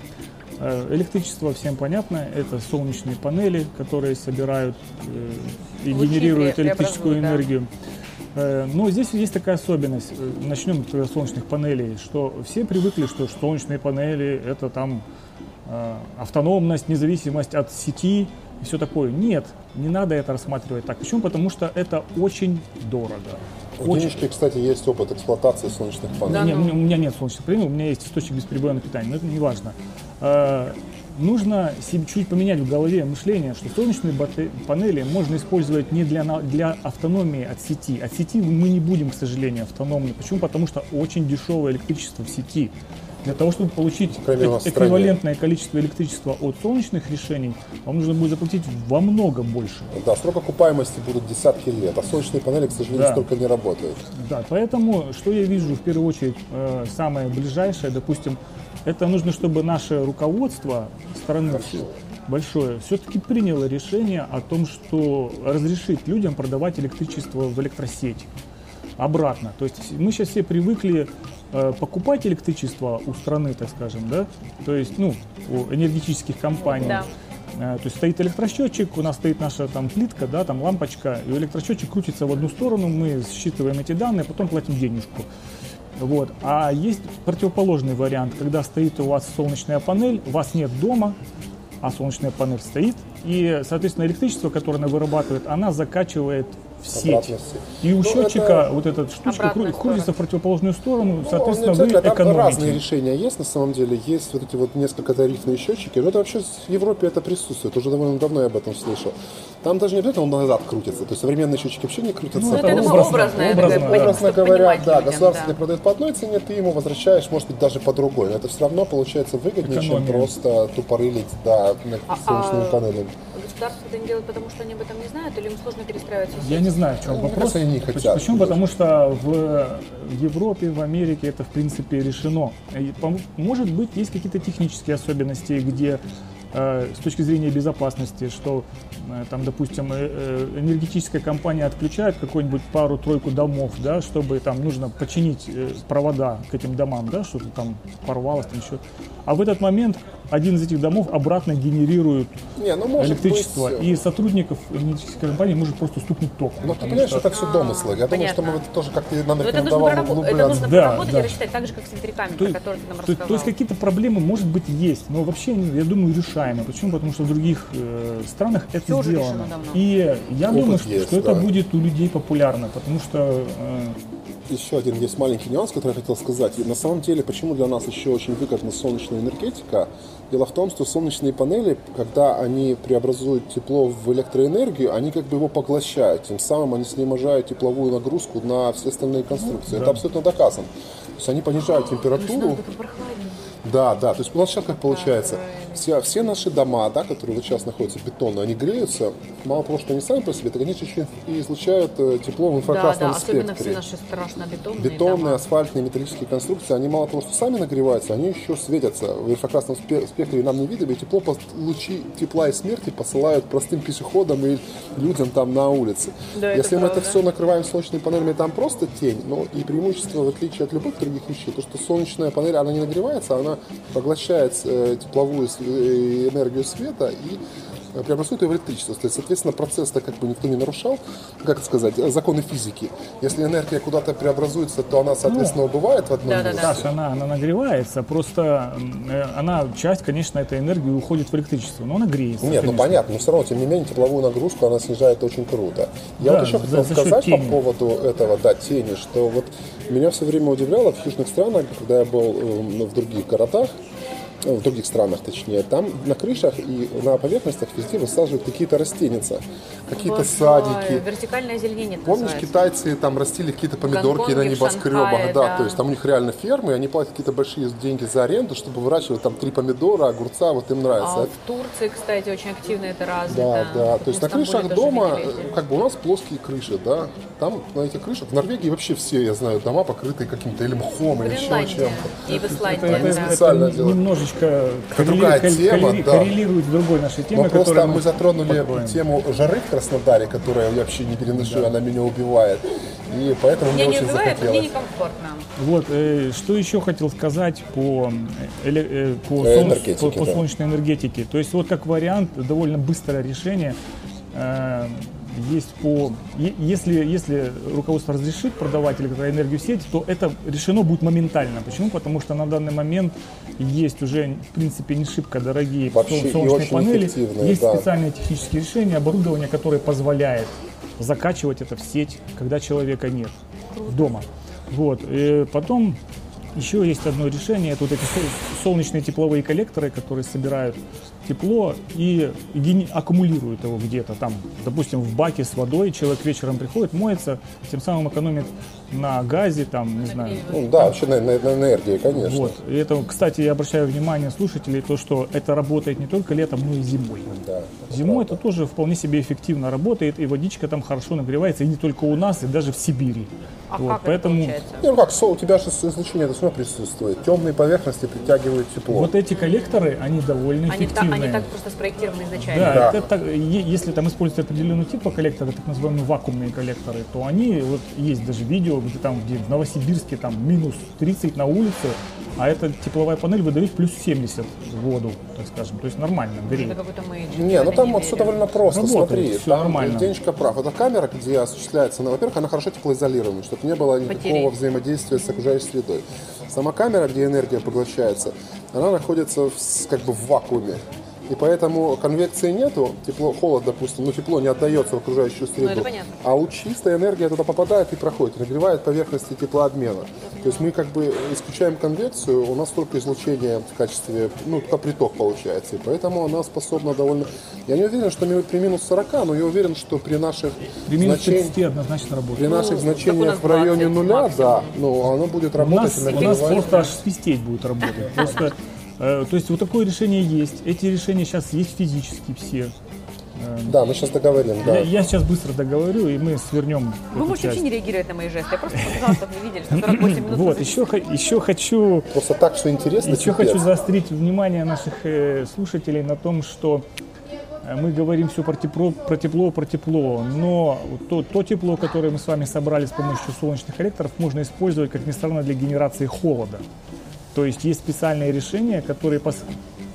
Э, Электричество всем понятно, это солнечные панели, которые собирают и Лучи генерируют электрическую да. энергию. Но здесь есть такая особенность. Начнем с солнечных панелей, что все привыкли, что солнечные панели это там автономность, независимость от сети и все такое. Нет, не надо это рассматривать так. Почему? Потому что это очень дорого. У Очень. Кстати, есть опыт эксплуатации солнечных панелей. Да Не, ну. у меня- нет солнечных панелей, у меня есть источник бесперебойного питания, но это не важно. Э, Нужно себе чуть поменять в голове мышление, что солнечные панели можно использовать не для, на- для автономии от сети. От сети мы не будем, к сожалению, автономны. Почему? Потому что очень дешевое электричество в сети. Для того, чтобы получить эквивалентное количество электричества от солнечных решений, вам нужно будет заплатить во много больше. Да, срок окупаемости будут десятки лет, а солнечные панели, к сожалению, Да. столько не работают. Да, поэтому что я вижу в первую очередь э, самое ближайшее, допустим, это нужно, чтобы наше руководство страны всё- большое все-таки приняло решение о том, что разрешить людям продавать электричество в электросети обратно. То есть мы сейчас все привыкли э, покупать электричество у страны, так скажем, да, то есть, ну, у энергетических компаний. Да. Э, То есть стоит электросчетчик, у нас стоит наша там плитка, да, там лампочка, и электросчетчик крутится в одну сторону, мы считываем эти данные, потом платим денежку. Вот. А есть противоположный вариант, когда стоит у вас солнечная панель, у вас нет дома, а солнечная панель стоит, и, соответственно, электричество, которое она вырабатывает, она закачивает в сеть. И у Ну, счетчика это- вот эта штучка кру- крутится в противоположную сторону, Ну, соответственно, вы там разные экономите. решения есть на самом деле. Есть вот эти вот несколько тарифные счетчики. Но это вообще в Европе это присутствует. Уже довольно давно я об этом слышал. Там даже не обязательно он назад крутится. То есть современные счетчики вообще не крутятся. Ну, это, я это думаю, образно, образное, образно, да. Образно чтобы говоря, да, людям, государство тебе да. продает по одной цене, ты ему возвращаешь, может быть, даже по другой. Но это все равно получается выгоднее, чем Экономия. просто тупорылить да, на А- солнечными а- панелями. Государство это не делает, потому что они об этом не знают, или им сложно перестраиваться? Я не знаю, в чем Мне вопрос. они не хотят. Почему? Потому что в Европе, в Америке это в принципе решено. Может быть, есть какие-то технические особенности, где э, с точки зрения безопасности, что э, там, допустим, э, энергетическая компания отключает какую-нибудь пару-тройку домов, да, чтобы там нужно починить провода к этим домам, да, что-то там порвалось, там еще. А в этот момент один из этих домов обратно генерирует Не, ну может электричество, быть... и сотрудников энергетической компании может просто стукнуть током. Ну, ты понимаешь, что- это все домыслы. Я думаю, понятно. что мы это тоже как-то нам Но это нужно, рекомендовал это нужно Да, проработать да. и рассчитать, так же, как с ветряками, То, про которые ты нам то- рассказал. то есть какие-то проблемы, может быть, есть, но вообще, я думаю, решаемые. Почему? Потому что в других э, странах это Всё уже сделано. И я Опыт думаю, что, есть, что это да. будет у людей популярно, потому что э, Еще один есть маленький нюанс, который я хотел сказать. И на самом деле, почему для нас еще очень выгодна солнечная энергетика? Дело в том, что солнечные панели, когда они преобразуют тепло в электроэнергию, они как бы его поглощают. Тем самым они снижают тепловую нагрузку на все остальные конструкции. Это абсолютно доказано. То есть они понижают температуру. Да, да. То есть у нас сейчас как получается, все, все наши дома, да, которые вот сейчас находятся бетонные, они греются. Мало того, что они сами по себе, так они еще и излучают э, тепло в Да, инфракрасном да, особенно спектре. все наши страшно бетонные Бетонные, дома. асфальтные, металлические конструкции, они мало того, что сами нагреваются, они еще светятся в инфракрасном спе- спектре, и нам не видно, и тепло, лучи тепла и смерти посылают простым пешеходам и людям там на улице. Да, это Если мы это правда. все накрываем солнечными панелями, там просто тень, но и преимущество, в отличие от любых других вещей, то, что солнечная панель, она не нагревается, она поглощает э, тепловую энергию света и э, преобразует ее в электричество. То есть, соответственно, процесс-то как бы никто не нарушал, как это сказать, законы физики. Если энергия куда-то преобразуется, то она, соответственно, убывает в одном Да-да-да. месте. Саша, она, она нагревается, просто э, она, часть, конечно, этой энергии уходит в электричество, но она греется. Нет, ну конечно. понятно, но все равно, тем не менее, тепловую нагрузку она снижает очень круто. Я Да, вот еще хотел за сказать по поводу этого, да, тени, что вот меня все время удивляло в южных странах, когда я был э, ну, в других городах, в других странах точнее, там на крышах и на поверхностях везде высаживают какие-то растеница, какие-то садики. Вертикальное озеленение это Помнишь, называется. китайцы там растили какие-то помидорки Гонконге, на небоскребах, Шанхае, да, да. то есть там у них реально фермы, и они платят какие-то большие деньги за аренду, чтобы выращивать там три помидора, огурца, вот им нравится. А в Турции, кстати, очень активно это Да, развито. да. В То есть на крышах дома, э, как бы у нас плоские крыши, да. Там на этих крышах, в Норвегии вообще все, я знаю, дома покрыты каким-то или мхом, или еще чем-то. и в Исландии, Это, это- да. это специально н- делают. Это другая коррели- тема, коррели- да. коррелирует с другой нашей темой, Но просто которую мы затронули попробуем. тему жары в Краснодаре, которую я вообще не переношу, она меня убивает. И поэтому Меня мне не очень убивает, но мне захотелось. некомфортно. Вот, э, что еще хотел сказать по, э, э, по, Э, солн- энергетике, по- по да. солнечной энергетике. То есть вот как вариант, довольно быстрое решение. э, есть по, если, если руководство разрешит продавать электроэнергию в сеть, то это решено будет моментально. Почему? Потому что на данный момент есть уже, в принципе, не шибко дорогие Вообще солнечные панели. Есть да. специальные технические решения, оборудование, которое позволяет закачивать это в сеть, когда человека нет дома. Вот. И потом еще есть одно решение, это вот эти сол- солнечные тепловые коллекторы, которые собирают тепло и аккумулируют его где-то там, допустим, в баке с водой, человек вечером приходит, моется, тем самым экономит на газе, там, не знаю, Ну, да, вообще на, на- на энергии, конечно. вот. И это, кстати, я обращаю внимание слушателей, то, что это работает не только летом, но и зимой. Да. Зимой это тоже вполне себе эффективно работает, и водичка там хорошо нагревается, и не только у нас, и даже в Сибири. А Вот, как поэтому это получается? Ну как, со- у тебя же излучение это все присутствует. Темные поверхности притягивают тепло. вот эти коллекторы, они довольно Они, та- они так просто спроектированы изначально. Да, Да. это если там используют определенный типа коллектора, так называемые вакуумные коллекторы, то они, вот есть даже видео, где там, где в Новосибирске там минус 30 на улице, а эта тепловая панель выдает плюс 70 в воду, так скажем, то есть нормально, греет. Это какой-то major. Не, ну там не вот все довольно просто. Работает, Смотри, всё там нормально. Денечка прав. Это камера, где осуществляется, ну, во-первых, она хорошо теплоизолирована, чтобы не было никакого Потери. взаимодействия с окружающей средой. Сама камера, где энергия поглощается, она находится в, как бы в вакууме. И поэтому конвекции нету, тепло, холод, допустим, но тепло не отдается в окружающую среду. Ну, это понятно. А луч чистая энергия туда попадает и проходит, нагревает поверхности теплообмена. То есть мы как бы исключаем конвекцию, у нас только излучение в качестве, ну, только приток получается. И поэтому она способна довольно... Я не уверен, что при минус 40, но я уверен, что при наших При минус значениях- 30 однозначно работает. при наших так у значениях нас в районе 20 нуля, максимум. да, ну, оно будет У работать нас, и у нас просто аж свистеть будет работать. Просто, то есть вот такое решение есть. Эти решения сейчас есть физически все. Да, мы сейчас договорим, да. Я, я сейчас быстро договорю, и мы свернем Вы эту можете часть. вообще не реагировать на мои жесты. Я просто показала, чтобы вы видели, что 48 минут. Вот, еще, еще хочу Просто так, что интересно, Еще хочу заострить внимание наших э, слушателей на том, что э, мы говорим все про тепло, про тепло, про тепло, но то, то тепло, которое мы с вами собрали с помощью солнечных коллекторов, можно использовать, как ни странно, для генерации холода. То есть есть специальные решения, которые пос-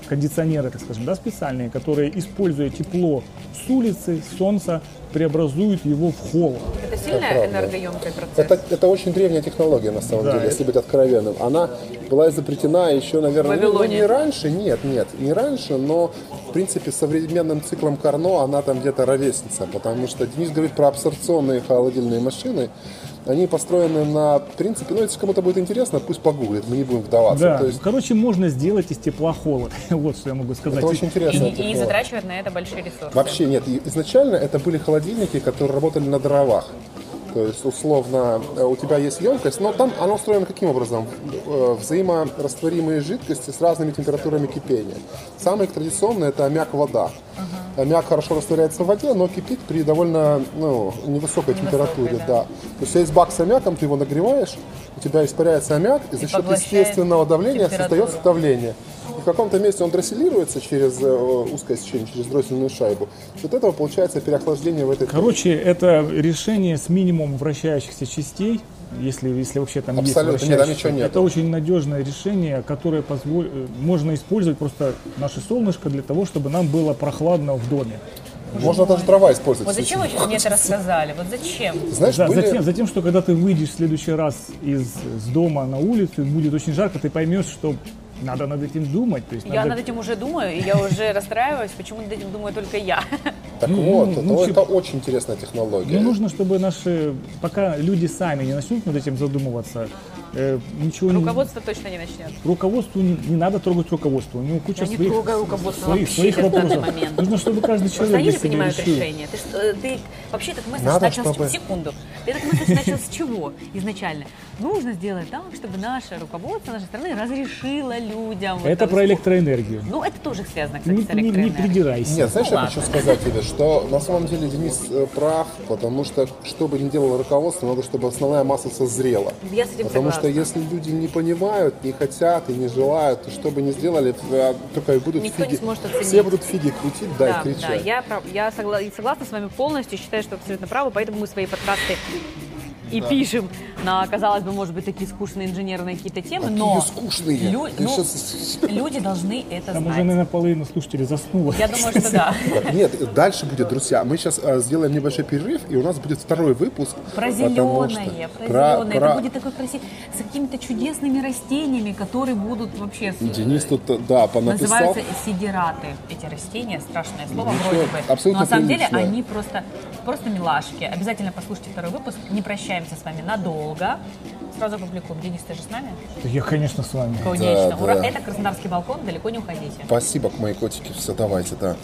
кондиционеры, так скажем, да, специальные, которые, используя тепло с улицы, солнца, преобразуют его в холод. Это сильно правда. энергоемкий процесс? Это, это очень древняя технология, на самом Да, деле, это- если быть откровенным. Она была изобретена еще, наверное, ну, ну, не раньше, нет, нет, не раньше, но, в принципе, современным циклом Карно она там где-то ровесница, потому что Денис говорит про абсорбционные холодильные машины. Они построены на принципе, ну, если кому-то будет интересно, пусть погуглит, мы не будем вдаваться. Да, То есть короче, можно сделать из тепла холод. Вот что я могу сказать. это очень интересно. и- и затрачивать на это большие ресурсы. Вообще нет. Изначально это были холодильники, которые работали на дровах. То есть, условно, э, у тебя есть емкость, но там она устроена каким образом? Э, Взаиморастворимые жидкости с разными температурами кипения. Самый традиционный это аммиак-вода. Аммиак хорошо растворяется в воде, но кипит при довольно ну, невысокой температуре. да. Да. То есть есть бак с аммиаком, ты его нагреваешь, у тебя испаряется аммиак, и за счет естественного давления создается давление. В каком-то месте он дросселируется через э, узкое сечение, через дроссельную шайбу. И от этого получается переохлаждение в этой Короче, это решение с минимумом вращающихся частей, если, если вообще там Абсолютно. есть Нет, там ничего нет. Это очень надежное решение, которое позволь... э, можно использовать просто наше солнышко для того, чтобы нам было прохладно в доме. Можно даже дрова использовать. Вот зачем вы сейчас мне это рассказали? Вот зачем? Знаешь, Да, были... затем, затем, что когда ты выйдешь в следующий раз из, с дома на улицу, и будет очень жарко, ты поймешь, что надо над этим думать. То есть Я надо- над этим уже думаю, и я уже расстраиваюсь, почему над этим думаю только я. Так Ну, вот, ну, это, ну, это очень интересная технология. Ну, нужно, чтобы наши, пока люди сами не начнут над этим задумываться, э, ничего не... Руководство точно не начнет. Руководству не, не надо трогать руководство. У него куча Я не своих, трогаю руководство своих, своих вопросов. момент. Нужно, чтобы каждый Просто человек они для же себя принимают решил. решение. Ты, э, ты вообще этот месседж Надо, начал чтобы- с секунду. Этот месседж начал с чего изначально? Нужно сделать так, чтобы наше руководство нашей страны разрешило людям. вот Это там про электроэнергию. Ну, это тоже связано, кстати, Не, с не- не электроэнергией. придирайся. Нет, знаешь, Ну, я ладно. хочу сказать тебе, что на самом деле Денис э, прав, потому что, что бы ни делало руководство, надо, чтобы основная масса созрела. Я с этим Потому согласна. Что если люди не понимают, не хотят и не желают, то что бы ни сделали, э, только будут Никто не фиги, сможет оценить. все будут фиги крутить, да, Да, и кричать. да, я, я согласна с вами полностью, считаю, что абсолютно правы, поэтому мы свои подкасты и пишем на, казалось бы, может быть, такие скучные инженерные какие-то темы, Какие но скучные. лю- ну, щас- люди должны это Там уже, знать. наверное, половина слушателей заснула. Я думаю, что да. Нет, дальше будет, друзья. Мы сейчас э, сделаем небольшой перерыв, и у нас будет второй выпуск. Про потому что- зеленое, про, зеленое. про- Это будет такой красивый, с какими-то чудесными растениями, которые будут вообще... Денис тут, э, да, понаписал. Называются сидераты. Эти растения, страшное слово Ничего, вроде бы. абсолютно Но на самом деле они просто, просто милашки. Обязательно послушайте второй выпуск. Не прощаемся с вами надолго. Сразу опубликуем. Денис, ты же с нами? Я, конечно, с вами. Конечно. да. Ура. Это Краснодарский балкон. Далеко не уходите. Спасибо, мои котики. Все, давайте, да.